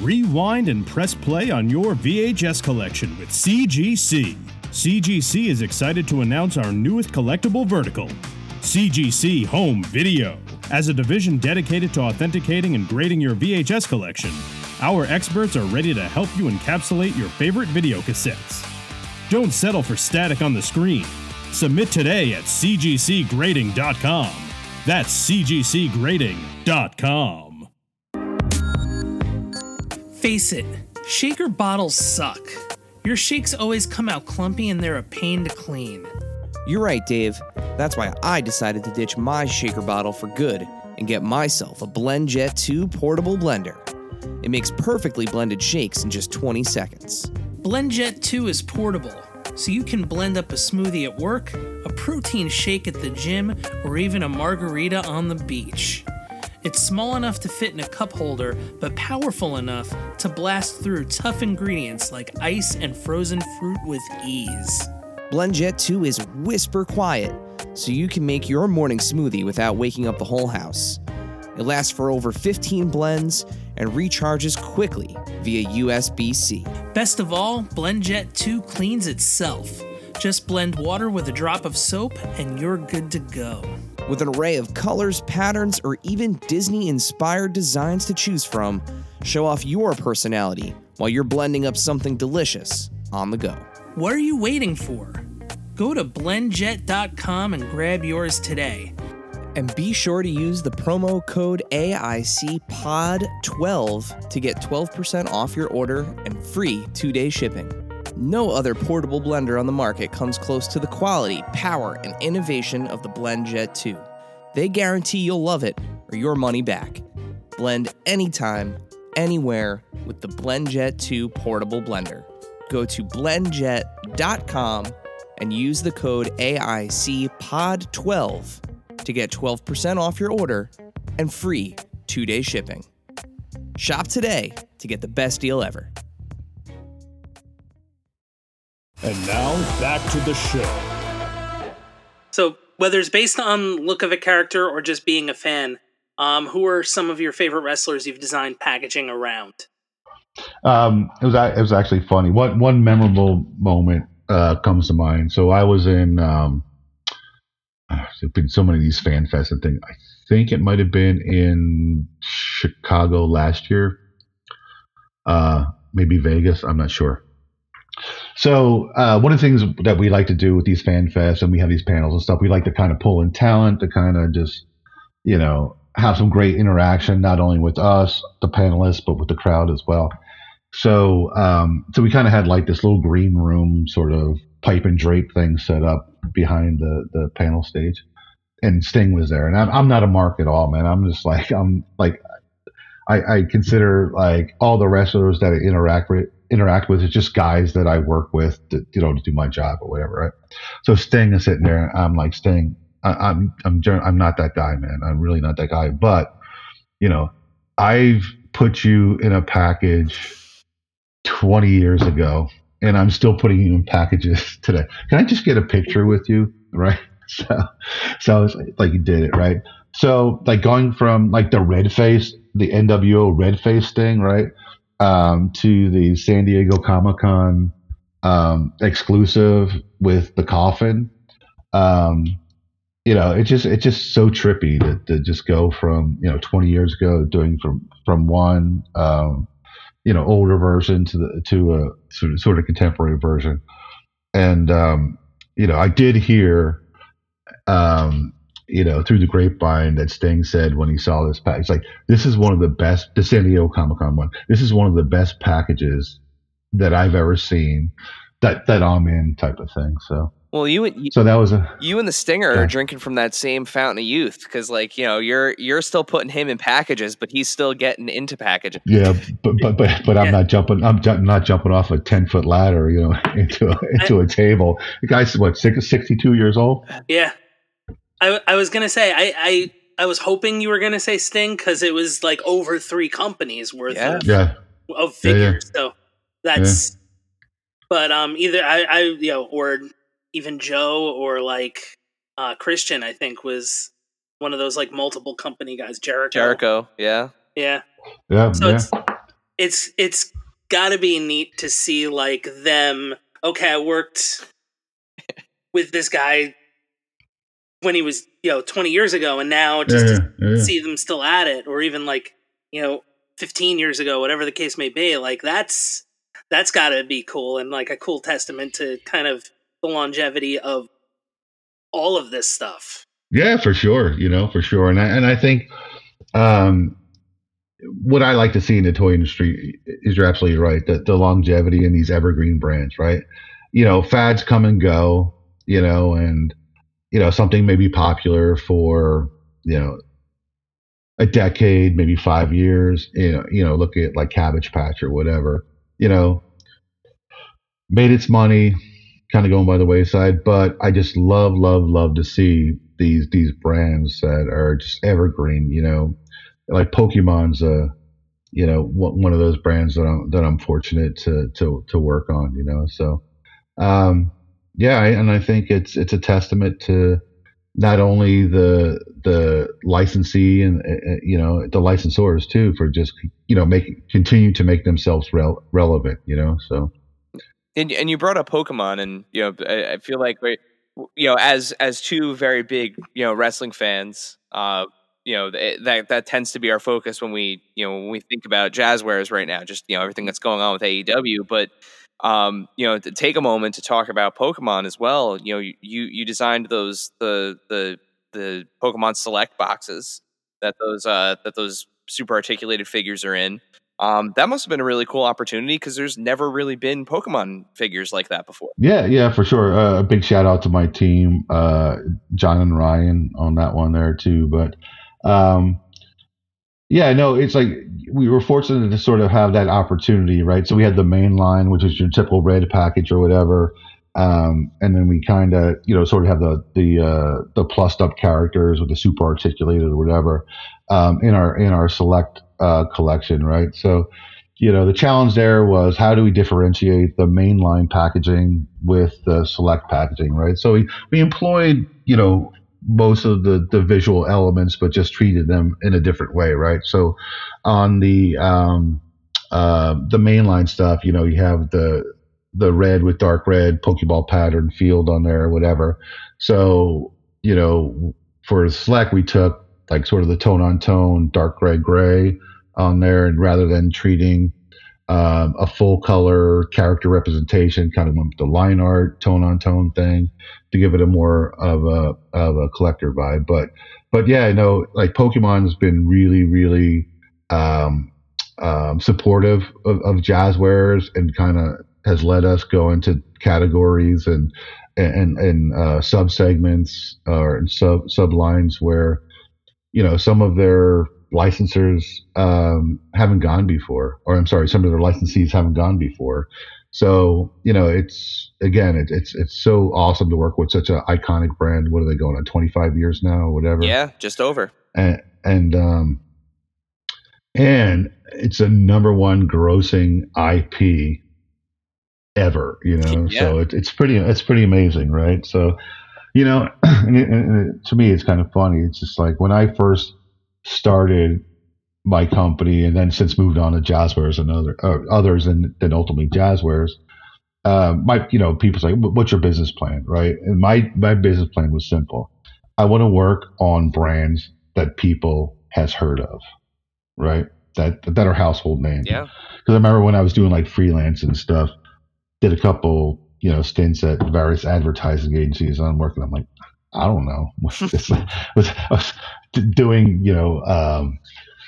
Rewind and press play on your VHS collection with CGC. CGC is excited to announce our newest collectible vertical, CGC Home Video. As a division dedicated to authenticating and grading your VHS collection, our experts are ready to help you encapsulate your favorite video cassettes. Don't settle for static on the screen. Submit today at cgcgrading.com. That's cgcgrading.com. Face it, shaker bottles suck. Your shakes always come out clumpy and they're a pain to clean. You're right, Dave. That's why I decided to ditch my shaker bottle for good and get myself a BlendJet 2 portable blender. It makes perfectly blended shakes in just 20 seconds. BlendJet 2 is portable. so you can blend up a smoothie at work, a protein shake at the gym, or even a margarita on the beach. It's small enough to fit in a cup holder, but powerful enough to blast through tough ingredients like ice and frozen fruit with ease. BlendJet 2 is whisper quiet, so you can make your morning smoothie without waking up the whole house. It lasts for over 15 blends and recharges quickly via USB C. Best of all, BlendJet 2 cleans itself. Just blend water with a drop of soap and you're good to go. With an array of colors, patterns, or even Disney inspired designs to choose from, show off your personality while you're blending up something delicious on the go. What are you waiting for? Go to blendjet.com and grab yours today. And be sure to use the promo code AICPOD12 to get 12% off your order and free two day shipping. No other portable blender on the market comes close to the quality, power, and innovation of the BlendJet 2. They guarantee you'll love it or your money back. Blend anytime, anywhere with the BlendJet 2 portable blender. Go to blendjet.com and use the code AICPOD12 to get 12% off your order and free two day shipping. Shop today to get the best deal ever. And now back to the show. So, whether it's based on look of a character or just being a fan, um, who are some of your favorite wrestlers you've designed packaging around? Um, it was it was actually funny. One one memorable moment uh, comes to mind. So I was in. Um, there've been so many of these fan fests and things. I think it might have been in Chicago last year. Uh, maybe Vegas. I'm not sure. So uh, one of the things that we like to do with these fan fests and we have these panels and stuff, we like to kind of pull in talent to kind of just, you know, have some great interaction, not only with us, the panelists, but with the crowd as well. So, um, so we kind of had like this little green room sort of pipe and drape thing set up behind the, the panel stage. And Sting was there. And I'm, I'm not a mark at all, man. I'm just like, I'm like, I, I consider like all the wrestlers that I interact with, interact with is just guys that I work with to, you know, to do my job or whatever. Right. So Sting is sitting there I'm like, Sting, I, I'm, I'm, gen- I'm not that guy, man. I'm really not that guy. But, you know, I've put you in a package 20 years ago and I'm still putting you in packages today. Can I just get a picture with you? Right. So, so it's like you did it, right? So like going from like the red face, the NWO red face thing, right? Um, to the San Diego Comic Con, um, exclusive with the coffin. Um, you know, it's just, it's just so trippy to, to just go from, you know, 20 years ago doing from, from one, um, you know older version to the to a sort of, sort of contemporary version and um, you know i did hear um, you know through the grapevine that sting said when he saw this package. Like this is one of the best the san diego comic-con one. This is one of the best packages that i've ever seen. That that i'm in type of thing so. Well, you and you, so that was a you and the Stinger Yeah. are drinking from that same fountain of youth because, like, you know, you're you're still putting him in packages, but he's still getting into packages. yeah but but but, but i'm not jumping i'm ju- not jumping off a 10 foot ladder you know into a, into a table. The guy's what six, 62 years old? Yeah, I I was gonna say I I, I was hoping you were gonna say Sting because it was like over three companies worth Yeah. of, yeah of Yeah, yeah. figures. So that's. But um, either I I you know or even Joe or like uh Christian I think was one of those like multiple company guys Jericho. Jericho, yeah. Yeah. yeah So yeah it's it's it's got to be neat to see like them. Okay, I worked with this guy when he was you know 20 years ago, and now just yeah, to yeah, yeah. see them still at it, or even like you know 15 years ago, whatever the case may be. Like that's that's got to be cool and like a cool testament to kind of the longevity of all of this stuff. Yeah, for sure. You know, for sure. And I, and I think um, what I like to see in the toy industry is you're absolutely right. The, the longevity in these evergreen brands, right? You know, fads come and go, you know, and, you know, something may be popular for, you know, a decade, maybe five years, you know, you know, look at like Cabbage Patch or whatever, you know, made its money, kind of going by the wayside. But I just love, love, love to see these these brands that are just evergreen. You know, like Pokemon's a you know one of those brands that I'm that I'm fortunate to to to work on. You know, so um, yeah, and I think it's it's a testament to not only the the licensee and uh, you know the licensors too for just you know make continue to make themselves rel- relevant you know so. And, and you brought up pokemon and you know i, I feel like you know as as two very big you know wrestling fans uh you know that that tends to be our focus when we you know when we think about Jazwares right now just you know everything that's going on with aew but um, you know, to take a moment to talk about Pokemon as well. You know, you you designed those the the the Pokemon Select boxes that those uh, that those super articulated figures are in. Um, that must have been a really cool opportunity because there's never really been Pokemon figures like that before. Yeah, yeah, for sure. Uh, a big shout out to my team, uh, John and Ryan, on that one there too. But um, yeah, no, it's like we were fortunate to sort of have that opportunity, right? So we had the main line, which is your typical red package or whatever, um, and then we kind of, you know, sort of have the the uh, the plussed up characters with the super articulated or whatever um, in our in our select uh, collection, right? So, you know, the challenge there was how do we differentiate the mainline packaging with the select packaging, right? So we we employed, you know, most of the, the visual elements, but just treated them in a different way, right? So on the um, uh, the mainline stuff, you know, you have the the red with dark red Pokeball pattern field on there, or whatever. So you know, for Select, we took like sort of the tone on tone dark red gray on there, and rather than treating um, a full color character representation, kind of the line art tone on tone thing to give it a more of a of a collector vibe. But but yeah, I know like Pokemon has been really really um, um, supportive of, of Jazwares and kind of has let us go into categories and and and uh, sub segments or sub sub lines where you know some of their licensors um, haven't gone before, or I'm sorry, some of their licensees haven't gone before. So you know, it's again, it, it's it's so awesome to work with such an iconic brand. What are they going on? 25 years now, whatever. Yeah, just over. And and um, and it's a number one grossing IP ever. You know, yeah. so it, it's pretty it's pretty amazing, right? So you know, and it, and it, to me, it's kind of funny. It's just like when I first started my company and then since moved on to Jazwares and other uh, others and then ultimately Jazwares. Uh, my you know people say what's your business plan? Right? And my my business plan was simple. I want to work on brands that people has heard of. Right? That that are household names. Yeah. Because i remember when i was doing like freelance and stuff did a couple you know stints at various advertising agencies and i'm working i'm like i don't know. Was, was doing you know um,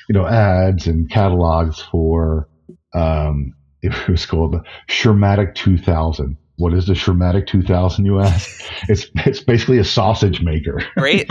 you know ads and catalogs for um, it was called the Shermatic 2000. What is the Shermatic 2000? You ask. It's it's basically a sausage maker. Right.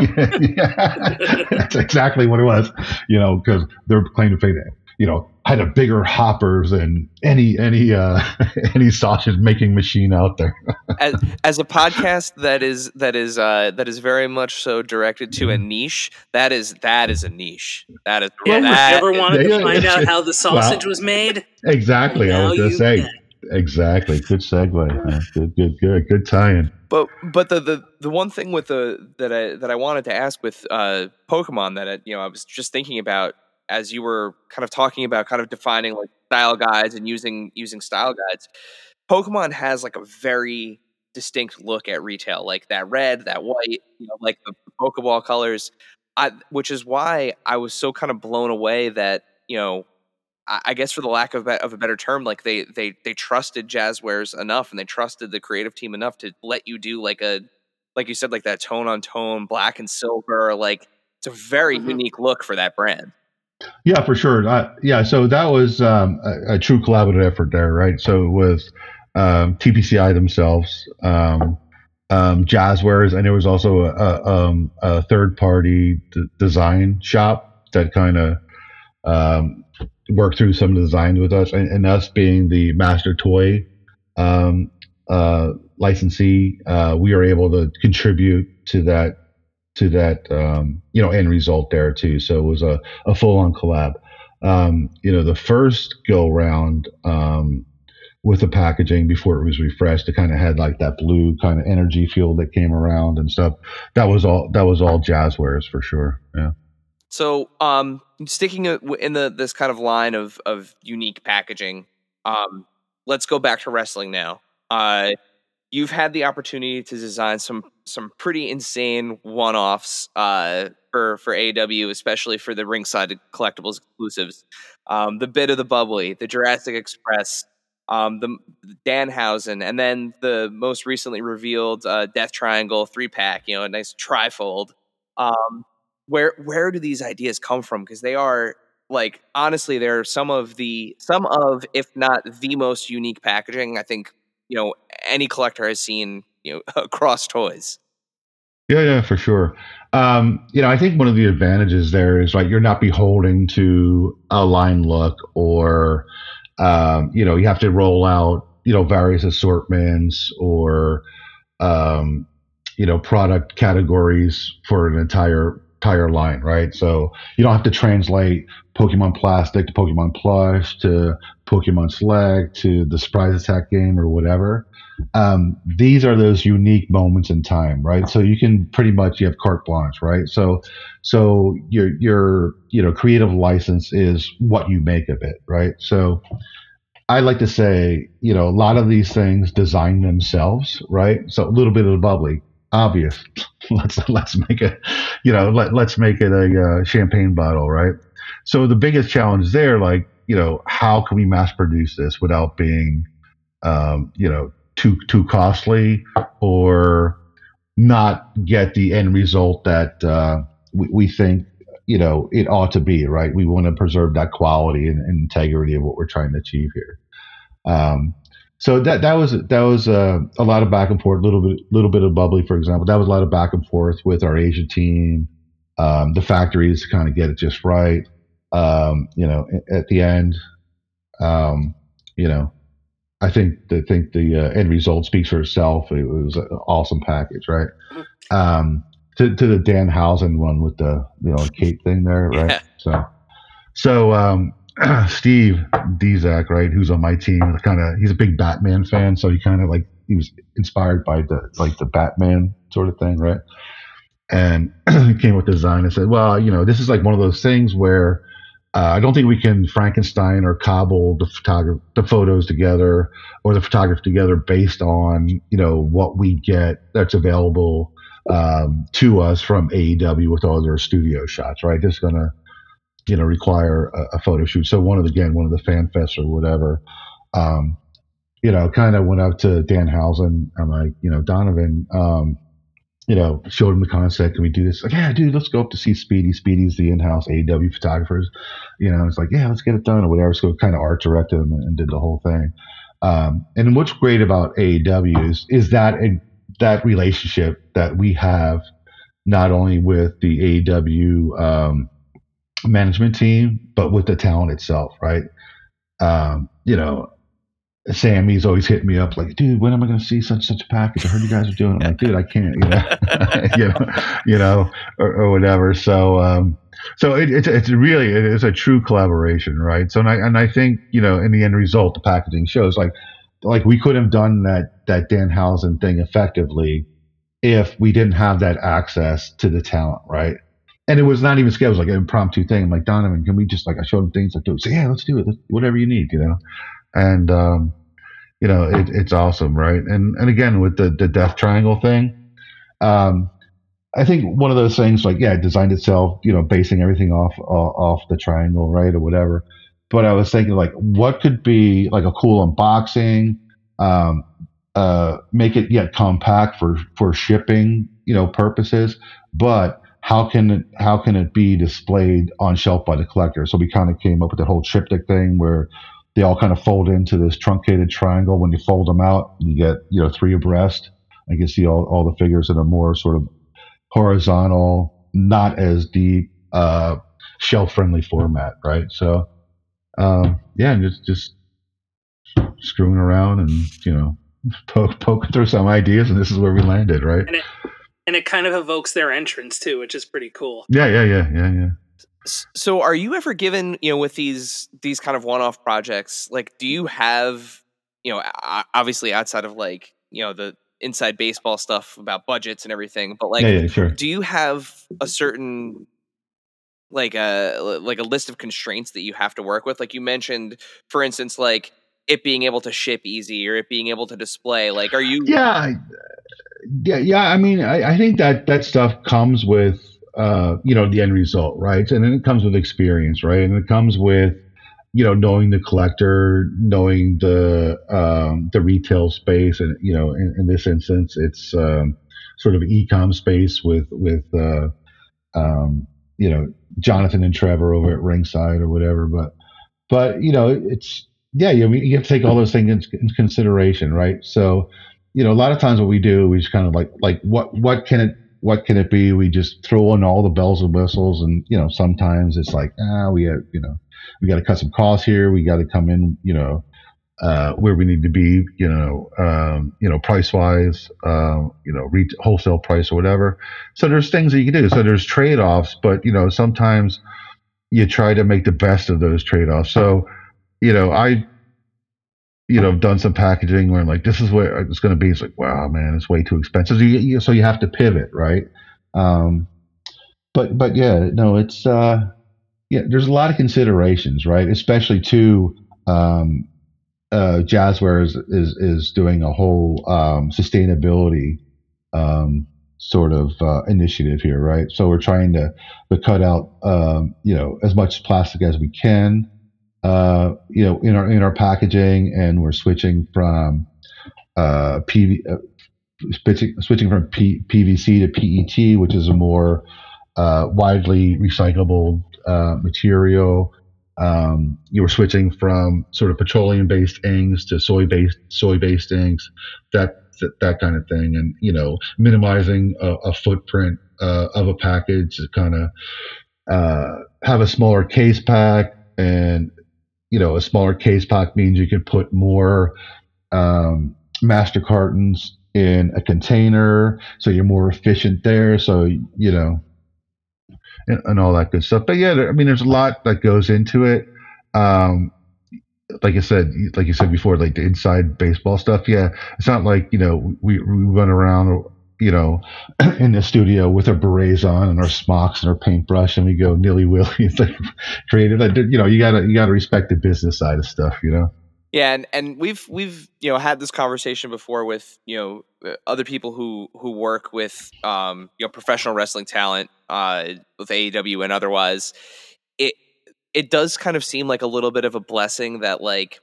yeah, that's exactly what it was. You know, because they're claiming to fame you know, had a bigger hopper than any any uh, any sausage making machine out there. as, as, a podcast that is that is uh, that is very much so directed to a niche, that is that is a niche. That is. Yeah, that ever wanted to find out how the sausage was made? Exactly. I was going to say. Can. Exactly. Good segue. Good, good, good, good tie-in. But but the, the the one thing with the that I that I wanted to ask with uh, Pokemon that I, you know I was just thinking about as you were kind of talking about kind of defining like style guides and using using style guides pokemon has like a very distinct look at retail like that red that white you know like the pokeball colors I, which is why i was so kind of blown away that you know I, I guess for the lack of, of a better term like they they they trusted Jazwares enough and they trusted the creative team enough to let you do like a like you said like that tone on tone black and silver like it's a very mm-hmm. unique look for that brand yeah, for sure. Yeah, so that was um, a, a, true collaborative effort there, right? So with um, TPCI themselves, um, um, Jazwares, and there was also a, a, um, a third-party d- design shop that kind of um, worked through some designs with us, and, and us being the master toy um, uh, licensee, uh, we are able to contribute to that to that um, you know end result there too. So it was a, a full on collab. Um, you know, the first go round um, with the packaging before it was refreshed, it kind of had like that blue kind of energy feel that came around and stuff. That was all. That was all Jazwares for sure. Yeah. So, um, sticking in the this kind of line of of unique packaging, um, let's go back to wrestling now. Uh, you've had the opportunity to design some some pretty insane one offs uh, for for AEW, especially for the ringside collectibles exclusives. Um, the bit of the bubbly, the Jurassic Express, um, the Danhausen, and then the most recently revealed uh, Death Triangle three pack. You know, a nice trifold. Um, where where do these ideas come from? Because they are like honestly, they're some of the some of if not the most unique packaging I think you know any collector has seen you know across toys. Yeah, yeah, for sure. Um, you know, I think one of the advantages there is like you're not beholden to a line look or um, you know, you have to roll out, you know, various assortments or um, you know, product categories for an entire entire line, right? So you don't have to translate Pokemon Plastic to Pokemon Plush to Pokemon Select to the Surprise Attack game or whatever. Um, these are those unique moments in time, right? So you can pretty much you have carte blanche, right? So so your your you know creative license is what you make of it, right? So I like to say, you know, a lot of these things design themselves, right? So a little bit of the bubbly, obvious. let's let's make it, you know, let let's make it a uh, champagne bottle, right? So the biggest challenge there, like, you know, how can we mass produce this without being, um, you know, too too costly or not get the end result that uh, we, we think you know it ought to be right we want to preserve that quality and, and, integrity of what we're trying to achieve here um, so that that was that was uh, a lot of back and forth, little bit little bit of bubbly, for example. That was a lot of back and forth with our Asia team, um, the factories to kind of get it just right. Um, you know, at the end, um, you know, I think I think the uh, end result speaks for itself. It was an awesome package, right? Um, to, to the Danhausen one with the you know cape thing there, right? Yeah. So, so um, Steve Dezak, right, who's on my team, kind of he's a big Batman fan, so he kind of like he was inspired by the like the Batman sort of thing, right? And he came with design and said, well, you know, this is like one of those things where uh, I don't think we can Frankenstein or cobble the photograph the photos together or the photography together based on you know what we get that's available um, to us from AEW with all their studio shots, right? Just gonna you know require a, a, photo shoot. So one of the again one of the fan fests or whatever, um, you know, kind of went up to Danhausen. I'm like, you know, Donovan, um, you know, showed him the concept. Can we do this? Like, yeah, dude, let's go up to see Speedy. Speedy's the in-house AEW photographers. You know, it's like, yeah, let's get it done or whatever. So kind of art directed him and, did the whole thing. Um, and what's great about AEW is, is that that relationship that we have not only with the AEW um, management team, but with the talent itself, right? Um, you know, Sammy's always hitting me up like, dude, when am I going to see such such a package? I heard you guys are doing. it. I'm like, dude, I can't, you know, you know, you know, or, or whatever. So, um, so it, it's it's really it is a true collaboration, right? So, and I and I think you know, in the end result, the packaging shows like like we could have done that that Dan Danhausen thing effectively if we didn't have that access to the talent, right? And it was not even scheduled, like an impromptu thing. I'm like, Donovan, can we just like I showed him things like do So yeah, let's do it. Let's, whatever you need, you know. And um, you know, it, it's awesome, right? And and again with the the death triangle thing, um, I think one of those things like yeah, it designed itself, you know, basing everything off uh, off the triangle, right, or whatever. But I was thinking like, what could be like a cool unboxing? Um, uh, make it yet compact for for shipping, you know, purposes, but how can it how can it be displayed on shelf by the collector? So we kind of came up with the whole triptych thing where they all kind of fold into this truncated triangle. When you fold them out, you get you know three abreast. I can see all, all the figures in a more sort of horizontal, not as deep, uh, shelf friendly format, right? So um, yeah, just just screwing around and you know poke, poking through some ideas, and this is where we landed, right? And it, kind of evokes their entrance too, which is pretty cool. Yeah, yeah, yeah, yeah, yeah. So, are you ever given, you know, with these these kind of one-off projects, like, do you have, you know, obviously outside of like, you know, the inside baseball stuff about budgets and everything, but like, yeah, yeah, sure. do you have a certain like uh, a like a list of constraints that you have to work with? Like you mentioned, for instance, like it being able to ship easy or it being able to display. Like, are you? Yeah, yeah, yeah. I mean, I, I think that that stuff comes with uh, you know, the end result, right? And then it comes with experience, right? And it comes with, you know, knowing the collector, knowing the um, the retail space, and you know, in, in this instance, it's um, sort of e-com space with with uh, um, you know Jonathan and Trevor over at Ringside or whatever. But but you know, it's yeah, you, you have to take all those things into, into consideration, right? So you know, a lot of times what we do, we just kind of like like what what can it what can it be? We just throw in all the bells and whistles, and you know, sometimes it's like, ah, we have, you know, we got to cut some costs here. We got to come in, you know, uh, where we need to be, you know, um, you know, price wise, uh, you know, re- wholesale price or whatever. So there's things that you can do. So there's trade offs, but you know, sometimes you try to make the best of those trade offs. So, you know, I you know, done some packaging where I'm like this is where it's going to be. It's like, wow, man, it's way too expensive. So you, you, so you have to pivot, right? Um, but but yeah, no, it's uh, yeah. There's a lot of considerations, right? Especially to um, uh, Jazware is, is is doing a whole um, sustainability um, sort of uh, initiative here, right? So we're trying to to cut out um, you know as much plastic as we can uh, you know, in our in our packaging, and we're switching from uh, PV, uh, switching, switching from P, PVC to PET, which is a more uh, widely recyclable uh, material. Um, you were switching from sort of petroleum-based inks to soy-based soy-based inks, that, that that kind of thing, and you know, minimizing a, a footprint uh, of a package to kind of have a smaller case pack and you know, a smaller case pack means you can put more um, master cartons in a container, so you're more efficient there. So you know, and, and all that good stuff. But yeah, there, I mean, there's a lot that goes into it. Um, like I said, like you said before, like the inside baseball stuff. Yeah, it's not like you know we we run around you know, in the studio with our berets on and our smocks and our paintbrush, and we go nilly willy. Like creative. You know, you gotta you gotta respect the business side of stuff. You know. Yeah, and, and we've we've you know had this conversation before with you know uh, other people who who work with um you know professional wrestling talent uh with AEW and otherwise. It it does kind of seem like a little bit of a blessing that like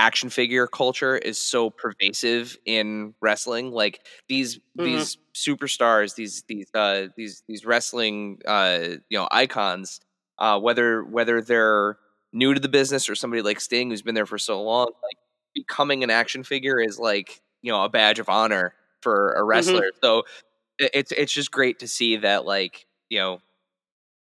action figure culture is so pervasive in wrestling. Like these mm-hmm. these superstars, these these uh, these these wrestling uh, you know icons, uh, whether whether they're new to the business or somebody like Sting who's been there for so long, like becoming an action figure is like you know a badge of honor for a mm-hmm. wrestler. Mm-hmm. So it's it's just great to see that like you know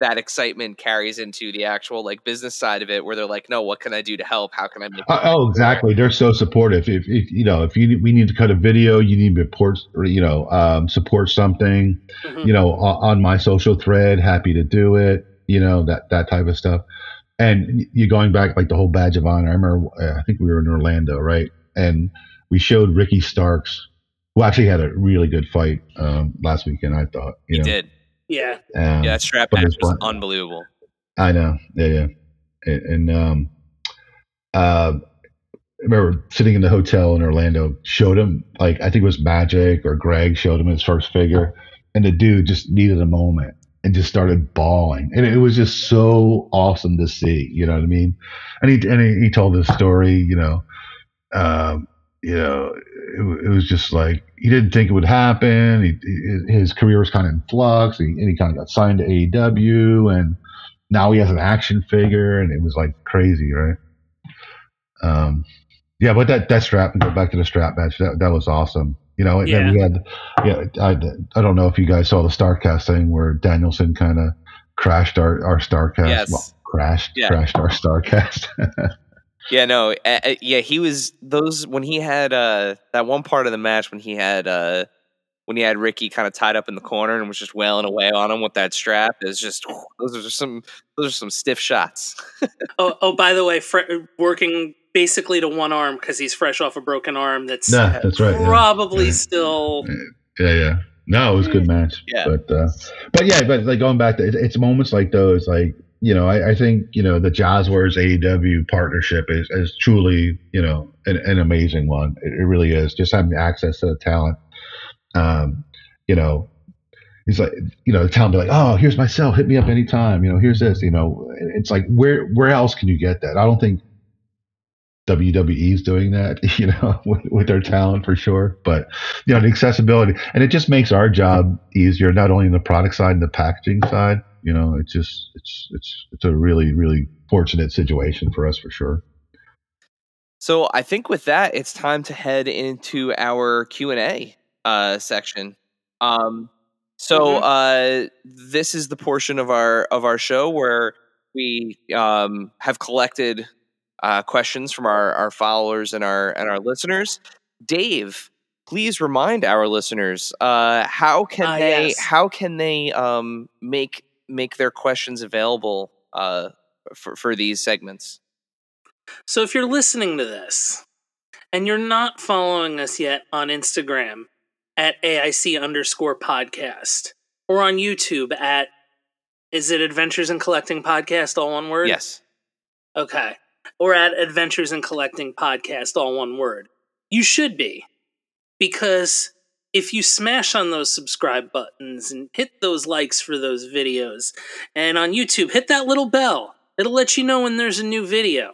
that excitement carries into the actual like business side of it where they're like no what can i do to help? How can i make uh, oh exactly. They're so supportive. If, if you know if you we need to cut a video you need to report or you know um, support something mm-hmm. you know on my social thread happy to do it you know that that type of stuff. And you're going back like the whole badge of honor. I remember uh, i think we were in orlando right? And we showed ricky starks who actually had a really good fight um, last weekend i thought you he know? did yeah. Um, yeah, that strap match was unbelievable. I know. Yeah, yeah. And, and um, uh, I remember sitting in the hotel in Orlando, showed him, like, I think it was Magic or Greg showed him his first figure. And the dude just needed a moment and just started bawling. And it was just so awesome to see, you know what I mean? And he, and he, he told his story, you know, um, you know, it, it, was just like he didn't think it would happen. He, his career was kind of in flux, and he, he kind of got signed to AEW, and now he has an action figure, and it was like crazy, right? Um, yeah, but that that strap, go back to the strap match, that that was awesome. You know, yeah. we had, yeah, I, I don't know if you guys saw the Starcast thing where Danielson kind of crashed our our Starcast. Yes. Well, crashed, yeah. crashed our Starcast. Yeah, no, uh, uh, yeah, he was those when he had uh that one part of the match when he had uh when he had Ricky kind of tied up in the corner and was just wailing away on him with that strap is just those are just some those are some stiff shots. oh, oh, by the way, fr- working basically to one arm because he's fresh off a broken arm. That's Yeah, that's right. probably Yeah. still. Yeah, yeah. No, it was a good match. Yeah. But uh, but yeah, but like going back to it, it's moments like those, like you know, I, I think you know the Jazwares AEW partnership is is truly you know an, an amazing one. It, it really is. Just having access to the talent. Um, you know, he's like, you know, the talent be like, oh, here's my cell, hit me up anytime. You know, here's this. You know, it's like where where else can you get that? I don't think WWE is doing that, you know, with, with their talent for sure. But you know, the accessibility, and it just makes our job easier, not only in the product side and the packaging side. You know, it's just it's it's it's a really really fortunate situation for us for sure. So I think with that, it's time to head into our Q and A uh, section. Um, so uh, this is the portion of our of our show where we um, have collected uh, questions from our, our followers and our and our listeners. Dave, please remind our listeners uh, how can Ah, they yes. how can they um, make make their questions available uh, for for these segments. So if you're listening to this and you're not following us yet on Instagram at AIC underscore podcast or on YouTube at is it Adventures in Collecting Podcast, all one word? Yes. Okay. Or at Adventures in Collecting Podcast, all one word. You should be. Because if you smash on those subscribe buttons and hit those likes for those videos, and on YouTube, hit that little bell. It'll let you know when there's a new video.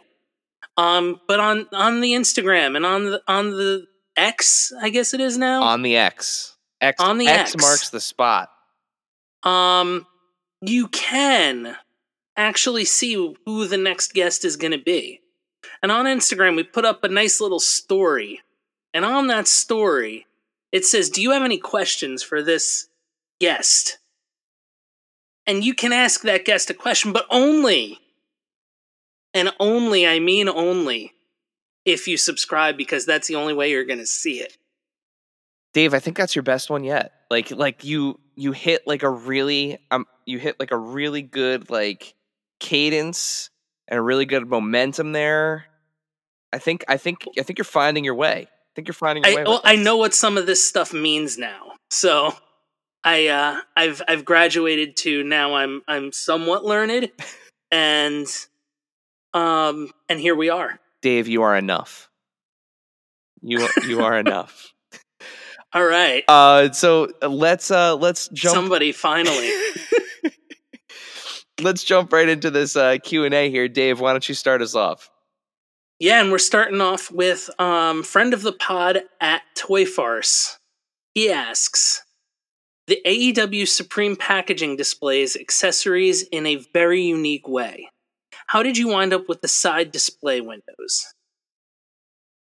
Um, but on on the Instagram and on the on the X, I guess it is now. on the X. X On the X, X. marks the spot. um, you can actually see who the next guest is going to be. And on Instagram, we put up a nice little story. And on that story, it says, Do you have any questions for this guest? And you can ask that guest a question, but only, and only, I mean only, if you subscribe, because that's the only way you're going to see it. Dave, I think that's your best one yet. Like like you you hit like a really um you hit like a really good like cadence and a really good momentum there. I think I think I think you're finding your way. I think you're finding I well, I know what some of this stuff means now. So I uh I've I've graduated to now I'm I'm somewhat learned and um and here we are. Dave, you are enough. You you are enough. All right. Uh so let's uh let's jump Somebody finally. let's jump right into this uh Q&A here. Dave, why don't you start us off? Yeah, and we're starting off with um friend of the pod at Toy Farce. He asks The AEW Supreme packaging displays accessories in a very unique way. How did you wind up with the side display windows?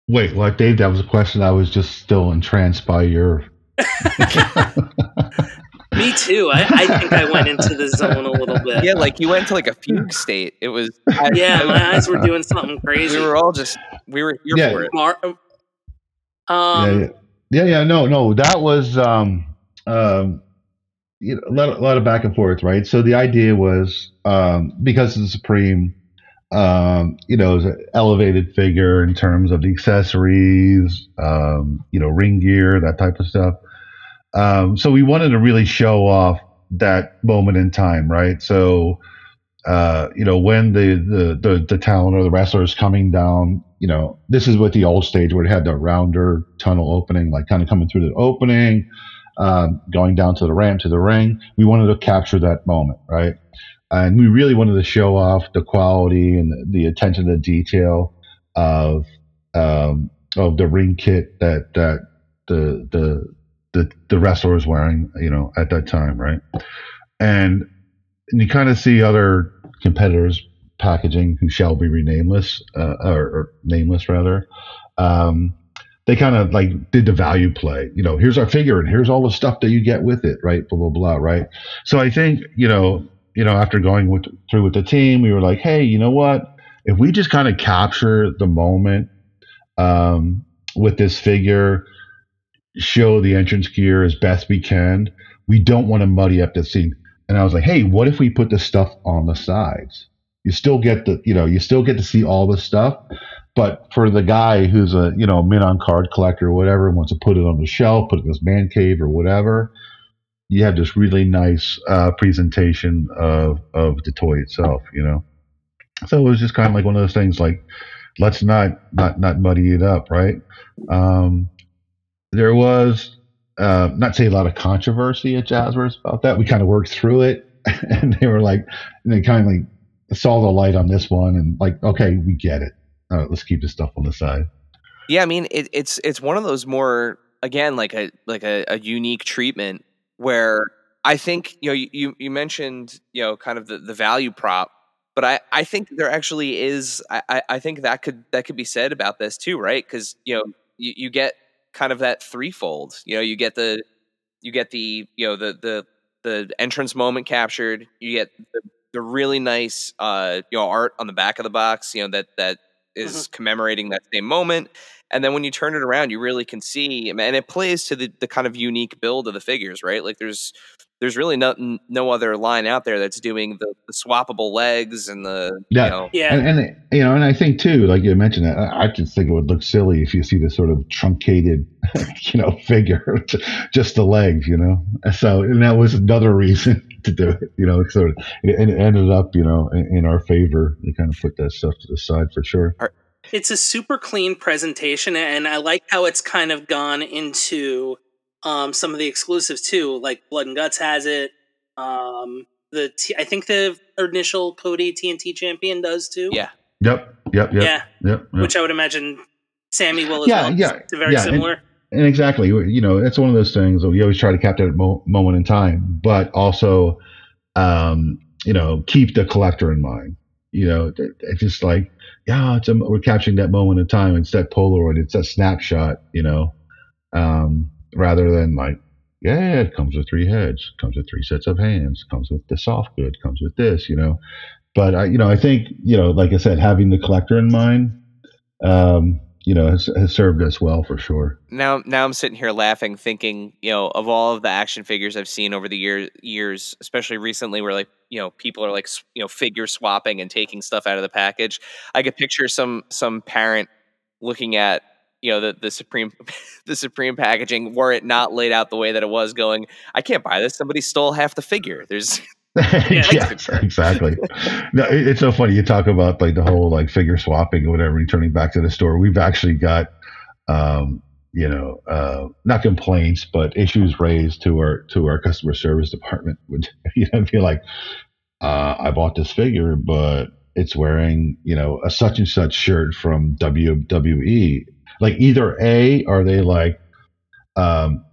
Wait, what, Dave? That was a question. I was just still entranced by your. Me too. I, I think I went into the zone a little bit. Yeah, like you went to like a fugue state. It was I- Yeah, my eyes were doing something crazy. we were all just we were here Yeah. for it. Mar- um, yeah, yeah, yeah, yeah. No, no, that was um, um, you know, a lot, a lot of back and forth, right? So the idea was um, because of the Supreme, um, you know, is an elevated figure in terms of the accessories, um, you know, ring gear, that type of stuff. Um, so we wanted to really show off that moment in time, right? So, uh, you know, when the, the, the, the talent or the wrestler is coming down, you know, this is with the old stage where it had the rounder tunnel opening, like kind of coming through the opening, um, going down to the ramp to the ring. We wanted to capture that moment, right? And we really wanted to show off the quality and the, the attention to detail of um, of the ring kit that that the the the the wrestler was wearing, you know, at that time, right? And, and you kind of see other competitors packaging who shall be renameless uh, or, or nameless rather. Um, they kind of like did the value play. You know, here's our figure and here's all the stuff that you get with it, right? Blah blah blah, right? So I think you know, you know, after going with, through with the team, we were like, hey, you know what? if we just kind of capture the moment um, with this figure, show the entrance gear as best we can, we don't want to muddy up the scene. And I was like, hey, what if we put the stuff on the sides? You still get the, you know, you still get to see all the stuff, but for the guy who's a, you know, min on card collector or whatever, wants to put it on the shelf, put it in his man cave or whatever, you have this really nice uh, presentation of of the toy itself, you know. So it was just kind of like one of those things, like let's not not not muddy it up, right? Um, there was uh, not say a lot of controversy at Jazwares about that. We kind of worked through it, and they were like, and they kind of like saw the light on this one, and like, okay, we get it. let's keep this stuff on the side. Yeah, I mean, it, it's it's one of those more again like a like a, a unique treatment where I think you know you you mentioned you know kind of the, the value prop, but I I think there actually is I I think that could that could be said about this too, right? Because you know you, you get kind of that threefold. You know, you get the you get the you know the the the entrance moment captured. You get the, the really nice uh you know art on the back of the box. You know that that is mm-hmm. commemorating that same moment. And then when you turn it around, you really can see, and it plays to the, the kind of unique build of the figures, right? Like there's there's really no no other line out there that's doing the, the swappable legs and the yeah you know. yeah and, and, you know and I think too like you mentioned that I just think it would look silly if you see this sort of truncated you know figure just the legs you know so and that was another reason to do it you know sort of it, it ended up you know in, in our favor to kind of put that stuff to the side for sure. It's a super clean presentation, and I like how it's kind of gone into um, some of the exclusives too. Like Blood and Guts has it. Um, the T- I think the initial Cody TNT champion does too. Yeah. Yep. Yep. Yep. Yeah. Yep. yep. Which I would imagine Sammy will as yeah, well. Yeah. It's very yeah. similar. And, and, exactly, you know, it's one of those things that we always try to capture that mo- moment in time, but also, um, you know, keep the collector in mind. You know, it's just like yeah, it's a, we're capturing that moment in time. It's that Polaroid. It's that snapshot, you know, um, rather than like, yeah, it comes with three heads, comes with three sets of hands, comes with the soft good, comes with this, you know. But I, you know, I think, you know, like I said, having the collector in mind, um, you know, has, has served us well for sure. Now, now I'm sitting here laughing, thinking, you know, of all of the action figures I've seen over the year, years, especially recently, where like, you know, people are like, you know, figure swapping and taking stuff out of the package. I could picture some some parent looking at, you know, the the supreme the supreme packaging, were it not laid out the way that it was, going, I can't buy this. Somebody stole half the figure. There's yeah, exactly. No, it's so funny. You talk about like the whole like figure swapping or whatever, returning back to the store. We've actually got, um, you know, uh, not complaints, but issues raised to our to our customer service department. Would you know be like, uh, I bought this figure, but it's wearing you know a such and such shirt from WWE. Like either a are they like um,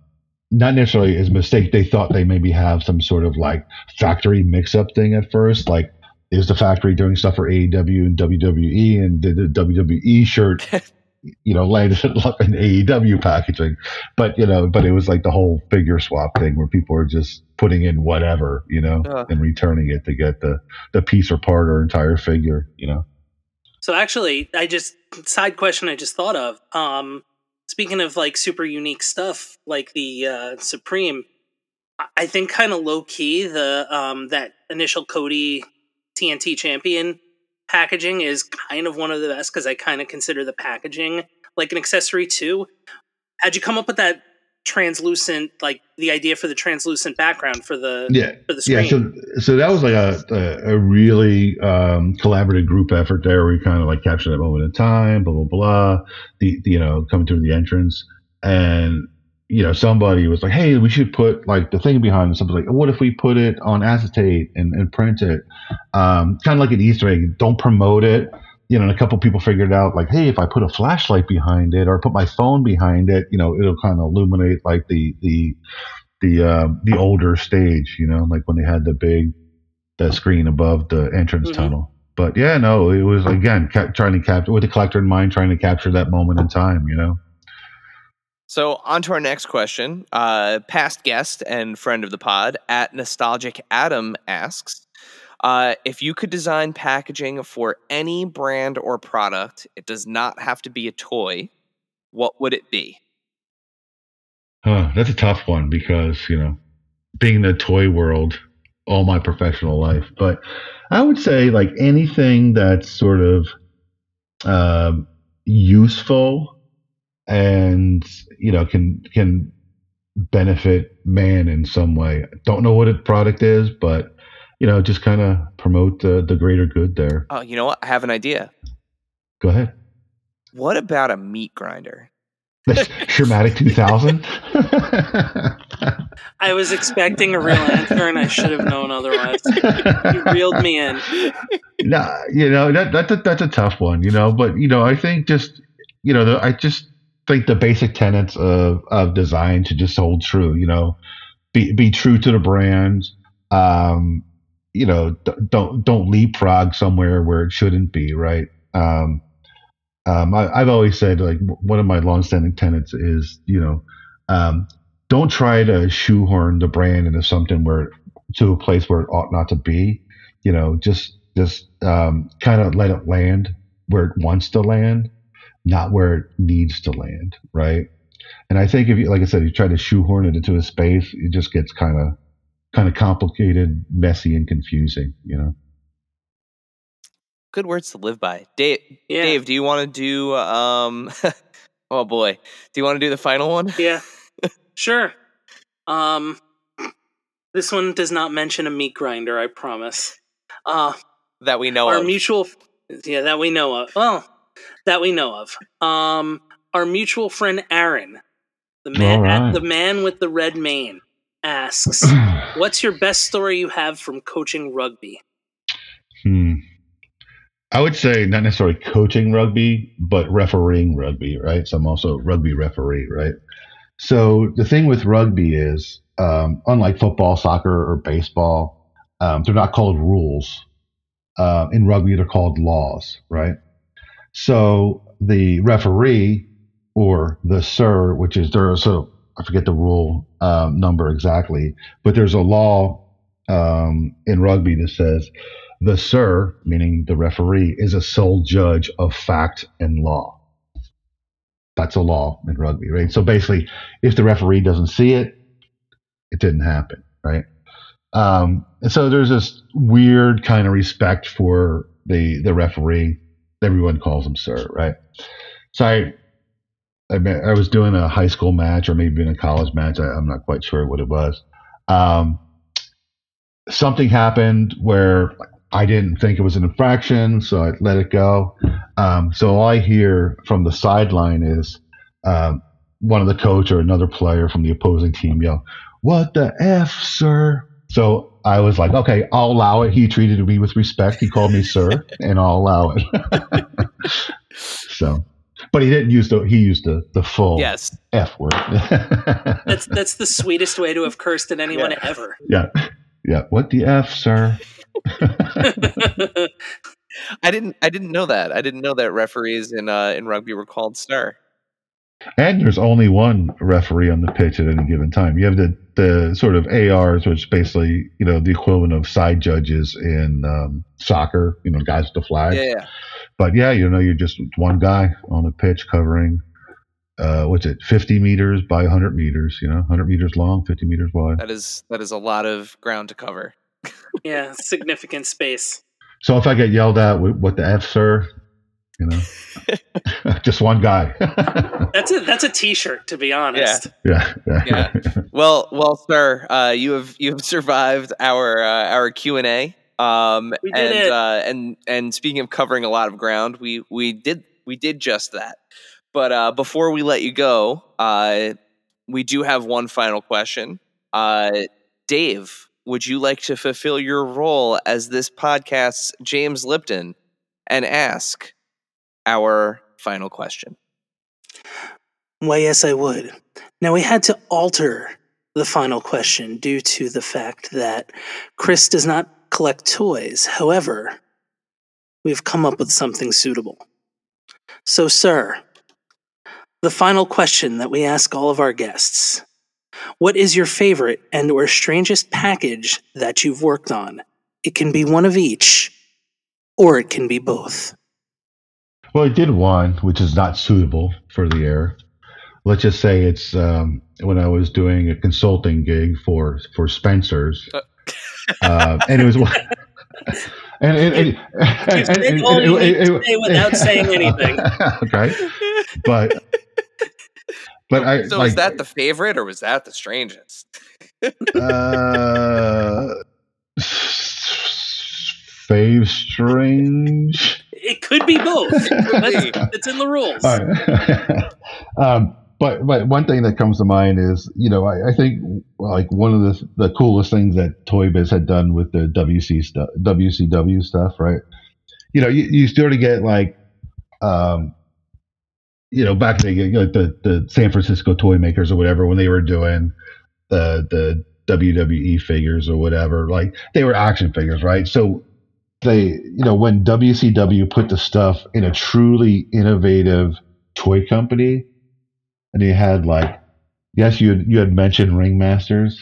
not necessarily as a mistake. They thought they maybe have some sort of like factory mix up thing at first. Like, is the factory doing stuff for AEW and WWE and did the WWE shirt, you know, landed up in AEW packaging? But, you know, but it was like the whole figure swap thing where people are just putting in whatever, you know, uh. and returning it to get the, the piece or part or entire figure, you know. So actually, I just side question I just thought of. Um, speaking of like super unique stuff like the uh, Supreme, I think kind of low key the um, that initial Cody TNT champion packaging is kind of one of the best because I kind of consider the packaging like an accessory too. How'd you come up with that translucent like the idea for the translucent background for the yeah for the screen. Yeah, so so that was like a a, a really um, collaborative group effort there. We kind of like captured that moment in time, blah blah blah. The, the you know coming through the entrance, and you know somebody was like, hey, we should put like the thing behind it. Something like, what if we put it on acetate and, and print it, um, kind of like an Easter egg. Don't promote it you know, and a couple people figured out like, hey, if I put a flashlight behind it or put my phone behind it, you know, it'll kind of illuminate like the the the uh, the older stage, you know, like when they had the big the screen above the entrance mm-hmm. tunnel. But yeah, no, it was again ca- trying to capture with the collector in mind, trying to capture that moment in time, you know. So on to our next question. Uh, past guest and friend of the pod at Nostalgic Adam asks, Uh, if you could design packaging for any brand or product, it does not have to be a toy. What would it be? Huh, that's a tough one because you know, being in the toy world all my professional life, but I would say like anything that's sort of um, useful and you know can can benefit man in some way. Don't know what a product is, but you know, just kind of promote the, the greater good there. Oh, you know what? I have an idea. Go ahead. What about a meat grinder? Shermatic 2000. I was expecting a real answer, and I should have known otherwise. You reeled me in. nah, you know that that's a, that's a tough one, you know. But you know, I think just you know, the, I just think the basic tenets of of design to just hold true. You know, be be true to the brand. Um, you know, don't don't leapfrog somewhere where it shouldn't be, right? Um, um, I, have always said like one of my longstanding tenets is you know, um, don't try to shoehorn the brand into something where to a place where it ought not to be. You know, just just um, kind of let it land where it wants to land, not where it needs to land, right? And I think if you, like I said, you try to shoehorn it into a space, it just gets kind of kind of complicated, messy, and confusing. You know. Good words to live by, Dave. Yeah. Dave, do you want to do? Um, oh boy, do you want to do the final one? Yeah, sure. Um, this one does not mention a meat grinder. I promise. Uh, that we know our of. mutual, yeah, that we know of. Well, that we know of. Um, our mutual friend Aaron, the man, All right. the man with the red mane, asks, "What's your best story you have from coaching rugby?" Hmm. I would say not necessarily coaching rugby, but refereeing rugby, right? So I'm also a rugby referee, right? So the thing with rugby is, um, unlike football, soccer, or baseball, um, they're not called rules. Uh, in rugby, they're called laws, right? So the referee or the sir, which is there, so I forget the rule um, number exactly, but there's a law um, in rugby that says the sir, meaning the referee, is a sole judge of fact and law. That's a law in rugby, right? So basically, if the referee doesn't see it, it didn't happen, right? Um, and so there's this weird kind of respect for the the referee. Everyone calls him sir, right? So I, I, me- I was doing a high school match or maybe in a college match. I, I'm not quite sure what it was. Um, something happened where I didn't think it was an infraction, so I let it go. Um, so all I hear from the sideline is um, one of the coach or another player from the opposing team yell, "What the f, sir?" So I was like, "Okay, I'll allow it." He treated me with respect. He called me sir, and I'll allow it. so, but he didn't use the he used the the full yes. f word. That's that's the sweetest way to have cursed at anyone ever. yeah, yeah. What the f, sir? I didn't. I didn't know that. I didn't know that referees in uh, in rugby were called star. And there's only one referee on the pitch at any given time. You have the, the sort of ARs, which basically, you know, the equivalent of side judges in um, soccer, you know, guys with the flag. Yeah, yeah. But yeah, you know, you're just one guy on the pitch covering, uh, what's it, 50 meters by 100 meters, you know, 100 meters long, 50 meters wide. That is that is a lot of ground to cover. yeah, significant space. So if I get yelled at, "Wh- what the F, sir? You know, just one guy. That's a that's a T-shirt, to be honest. yeah. Yeah. Yeah. Well, well, sir, uh, you have you have survived our uh, our Q and A. Um, We did and it. Uh, and and speaking of covering a lot of ground, we we did we did just that. But uh, before we let you go, uh, we do have one final question. Uh, Dave, would you like to fulfill your role as this podcast's James Lipton and ask our final question? Why, yes, I would. Now, we had to alter the final question due to the fact that Chris does not collect toys. However, we've come up with something suitable. So, sir, the final question that we ask all of our guests What is your favorite and or strangest package that you've worked on? it can be one of each, or it can be both. Well, I did one, which is not suitable for the air. Let's just say it's um, when I was doing a consulting gig for for Spencer's, uh, and it was one. And, and, and, You and- say and- and- it- it- say without saying anything. okay, but but I so like was that the favorite or was that the strangest? uh, fave strange. It could be both. That's, be. it's in the rules. All right. um, but but one thing that comes to mind is you know I, I think like one of the the coolest things that Toy Biz had done with the WC WCW stuff right? You know you, you sort of get like um you know back then you know, the the San Francisco toy makers or whatever when they were doing the the WWE figures or whatever like they were action figures right? So they you know when WCW put the stuff in a truly innovative toy company and you had like yes you had, you had mentioned ringmasters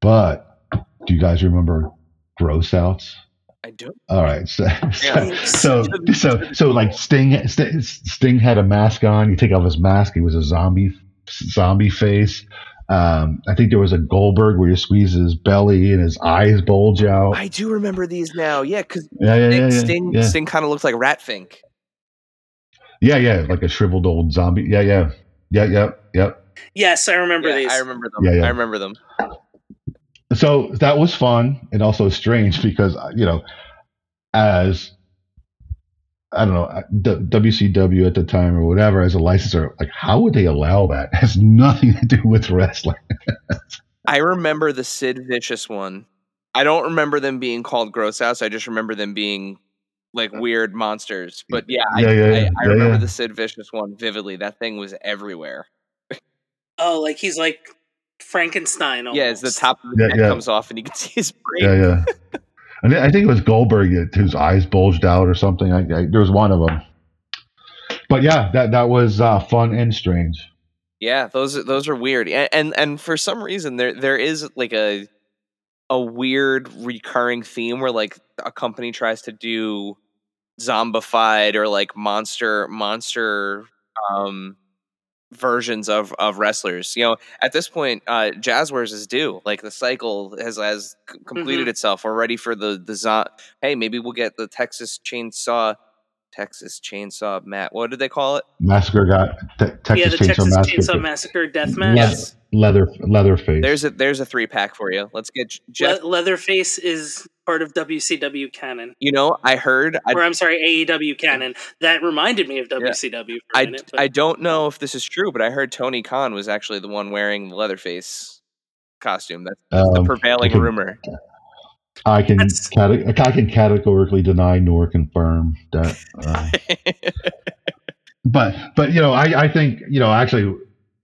but do you guys remember gross outs I do. all right so Yeah. so so so like sting Sting Sting had a mask on you take off his mask he was a zombie zombie face um, I think there was a Goldberg where you squeeze his belly and his eyes bulge out. I do remember these now. Yeah, because Yeah, yeah, yeah. Sting, yeah. Sting kind of looks like Ratfink. Yeah, yeah, like a shriveled old zombie. Yeah, yeah, yeah, yeah, yep. Yes, I remember Yeah, these. I remember them. Yeah, yeah. I remember them. So that was fun and also strange because uh, you know, as I don't know uh, WCW at the time or whatever, as a licensor, like how would they allow that? It has nothing to do with wrestling. I remember the Sid Vicious one. I don't remember them being called gross outs. I just remember them being like weird monsters. But yeah, I, Yeah, yeah, I, I remember yeah. the Sid Vicious one vividly. That thing was everywhere. oh, like he's like Frankenstein. Almost. Yeah, it's the top of the Yeah, neck yeah. comes off and you can see his brain. Yeah, yeah. And I think it was Goldberg whose eyes bulged out or something. I, I, there was one of them. But yeah, that that was uh, fun and strange. Yeah, those are- those are weird, and, and and for some reason there there is like a a weird recurring theme where like a company tries to do zombified or like monster monster um versions of of wrestlers. You know, at this point, uh Jazwares is due. Like the cycle has has c- completed itself. We're ready for the the zo- Hey, maybe we'll get the Texas Chainsaw. Texas Chainsaw Matt. What did they call it? Massacre got te- Texas yeah, the Chainsaw Texas Massacre. Chainsaw Massacre Deathmatch. Yes. Leather Leatherface. There's a there's a three pack for you. Let's get J- Jeff. Le- Leatherface is part of WCW canon, You know, I heard. I, or I'm sorry, AEW canon. That reminded me of WCW for a I, minute. But I don't know if this is true, but I heard Tony Khan was actually the one wearing the Leatherface costume. That's, that's the Um, prevailing okay. rumor. I can cate- I can categorically deny nor confirm that. Uh, but but you know I I think you know actually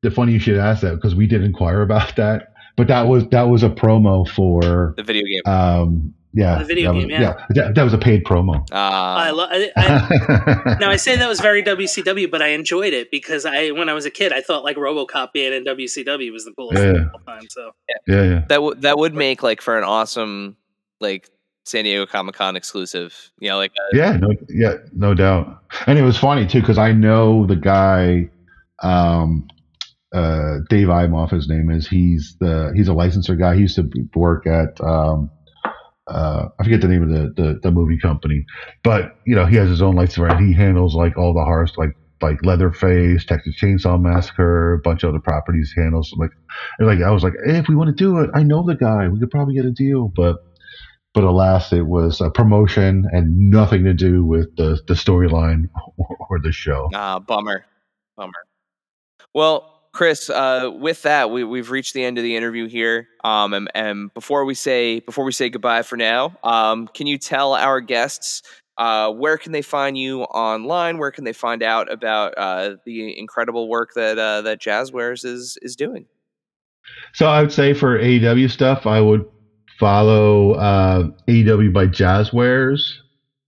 the funny you should ask that because we did inquire about that. But that was that was a promo for the video game. um yeah The video that was- game, yeah. that, that was a paid promo. I, Uh, lo- I, I now I say that was very WCW, but I enjoyed it because I when I was a kid I thought like RoboCop being in WCW was the coolest thing Yeah. of all time. So yeah yeah that would that would make like for an awesome like San Diego Comic Con exclusive. You know, like uh, Yeah, no, yeah, no doubt. And it was funny too because I know the guy, um, uh, Dave Imoff. His name is. He's the he's a licensor guy. He used to work at um, uh, I forget the name of the, the the movie company, but you know he has his own licensor and he handles like all the horror like like Leatherface, Texas Chainsaw Massacre, a bunch of other properties handles. Like, and like I was like, hey, if we want to do it, I know the guy. We could probably get a deal, but but alas, it was a promotion and nothing to do with the, the storyline or, or the show. Ah, bummer, bummer. Well, Chris, uh, with that, we, we've reached the end of the interview here. Um, and, and before we say before we say goodbye for now, um, can you tell our guests uh, where can they find you online? Where can they find out about uh, the incredible work that uh, that Jazwares is is doing? So I would say for AEW stuff, I would follow uh, AEW by Jazwares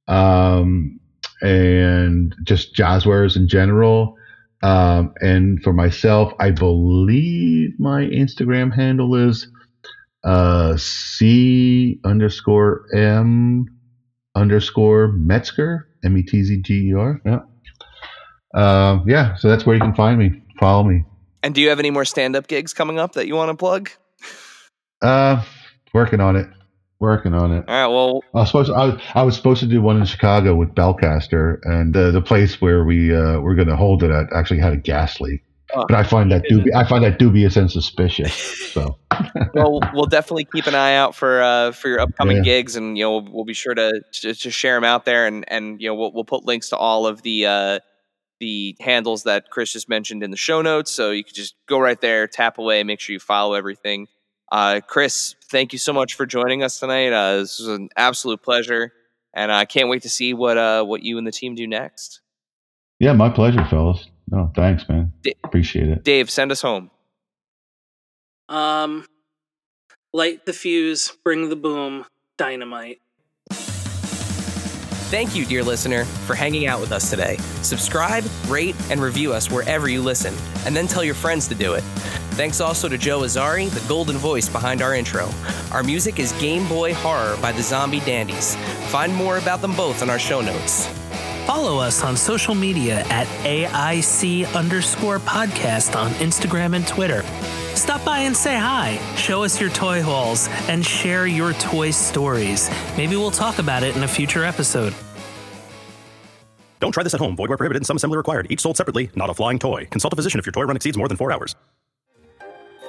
um, and just Jazwares in general. Um, and for myself, I believe my Instagram handle is uh, C underscore M underscore Metzger, M E T Z G E R. Yeah. Uh, yeah, so that's where you can find me. Follow me. And do you have any more stand up gigs coming up that you want to plug? Uh, working on it. Working on it. All right. Well, I was supposed to, I, was, I was supposed to do one in Chicago with Belcaster, and uh, the place where we uh, were going to hold it at actually had a gas leak. Oh, but I find that dubi- I find that dubious and suspicious. So, well, we'll definitely keep an eye out for uh, for your upcoming Yeah. gigs, and you know we'll, we'll be sure to, to to share them out there, and and you know we'll we'll put links to all of the uh, the handles that Chris just mentioned in the show notes, so you can just go right there, tap away, make sure you follow everything. Uh, Chris, thank you so much for joining us tonight. Uh, this was an absolute pleasure, and I can't wait to see what uh, what you and the team do next. yeah, my pleasure, fellas. No, thanks, man. Da- Appreciate it. Dave, send us home. Um, light the fuse, bring the boom, dynamite. Thank you, dear listener, for hanging out with us today. Subscribe, rate, and review us wherever you listen, and then tell your friends to do it. Thanks also to Joe Azzari, the golden voice behind our intro. Our music is Game Boy Horror by the Zombie Dandies. Find more about them both in our show notes. Follow us on social media at AIC underscore podcast on Instagram and Twitter. Stop by and say hi, show us your toy hauls, and share your toy stories. Maybe we'll talk about it in a future episode. Don't try this at home. Void where prohibited and some assembly required. Each sold separately, not a flying toy. Consult a physician if your toy run exceeds more than four hours.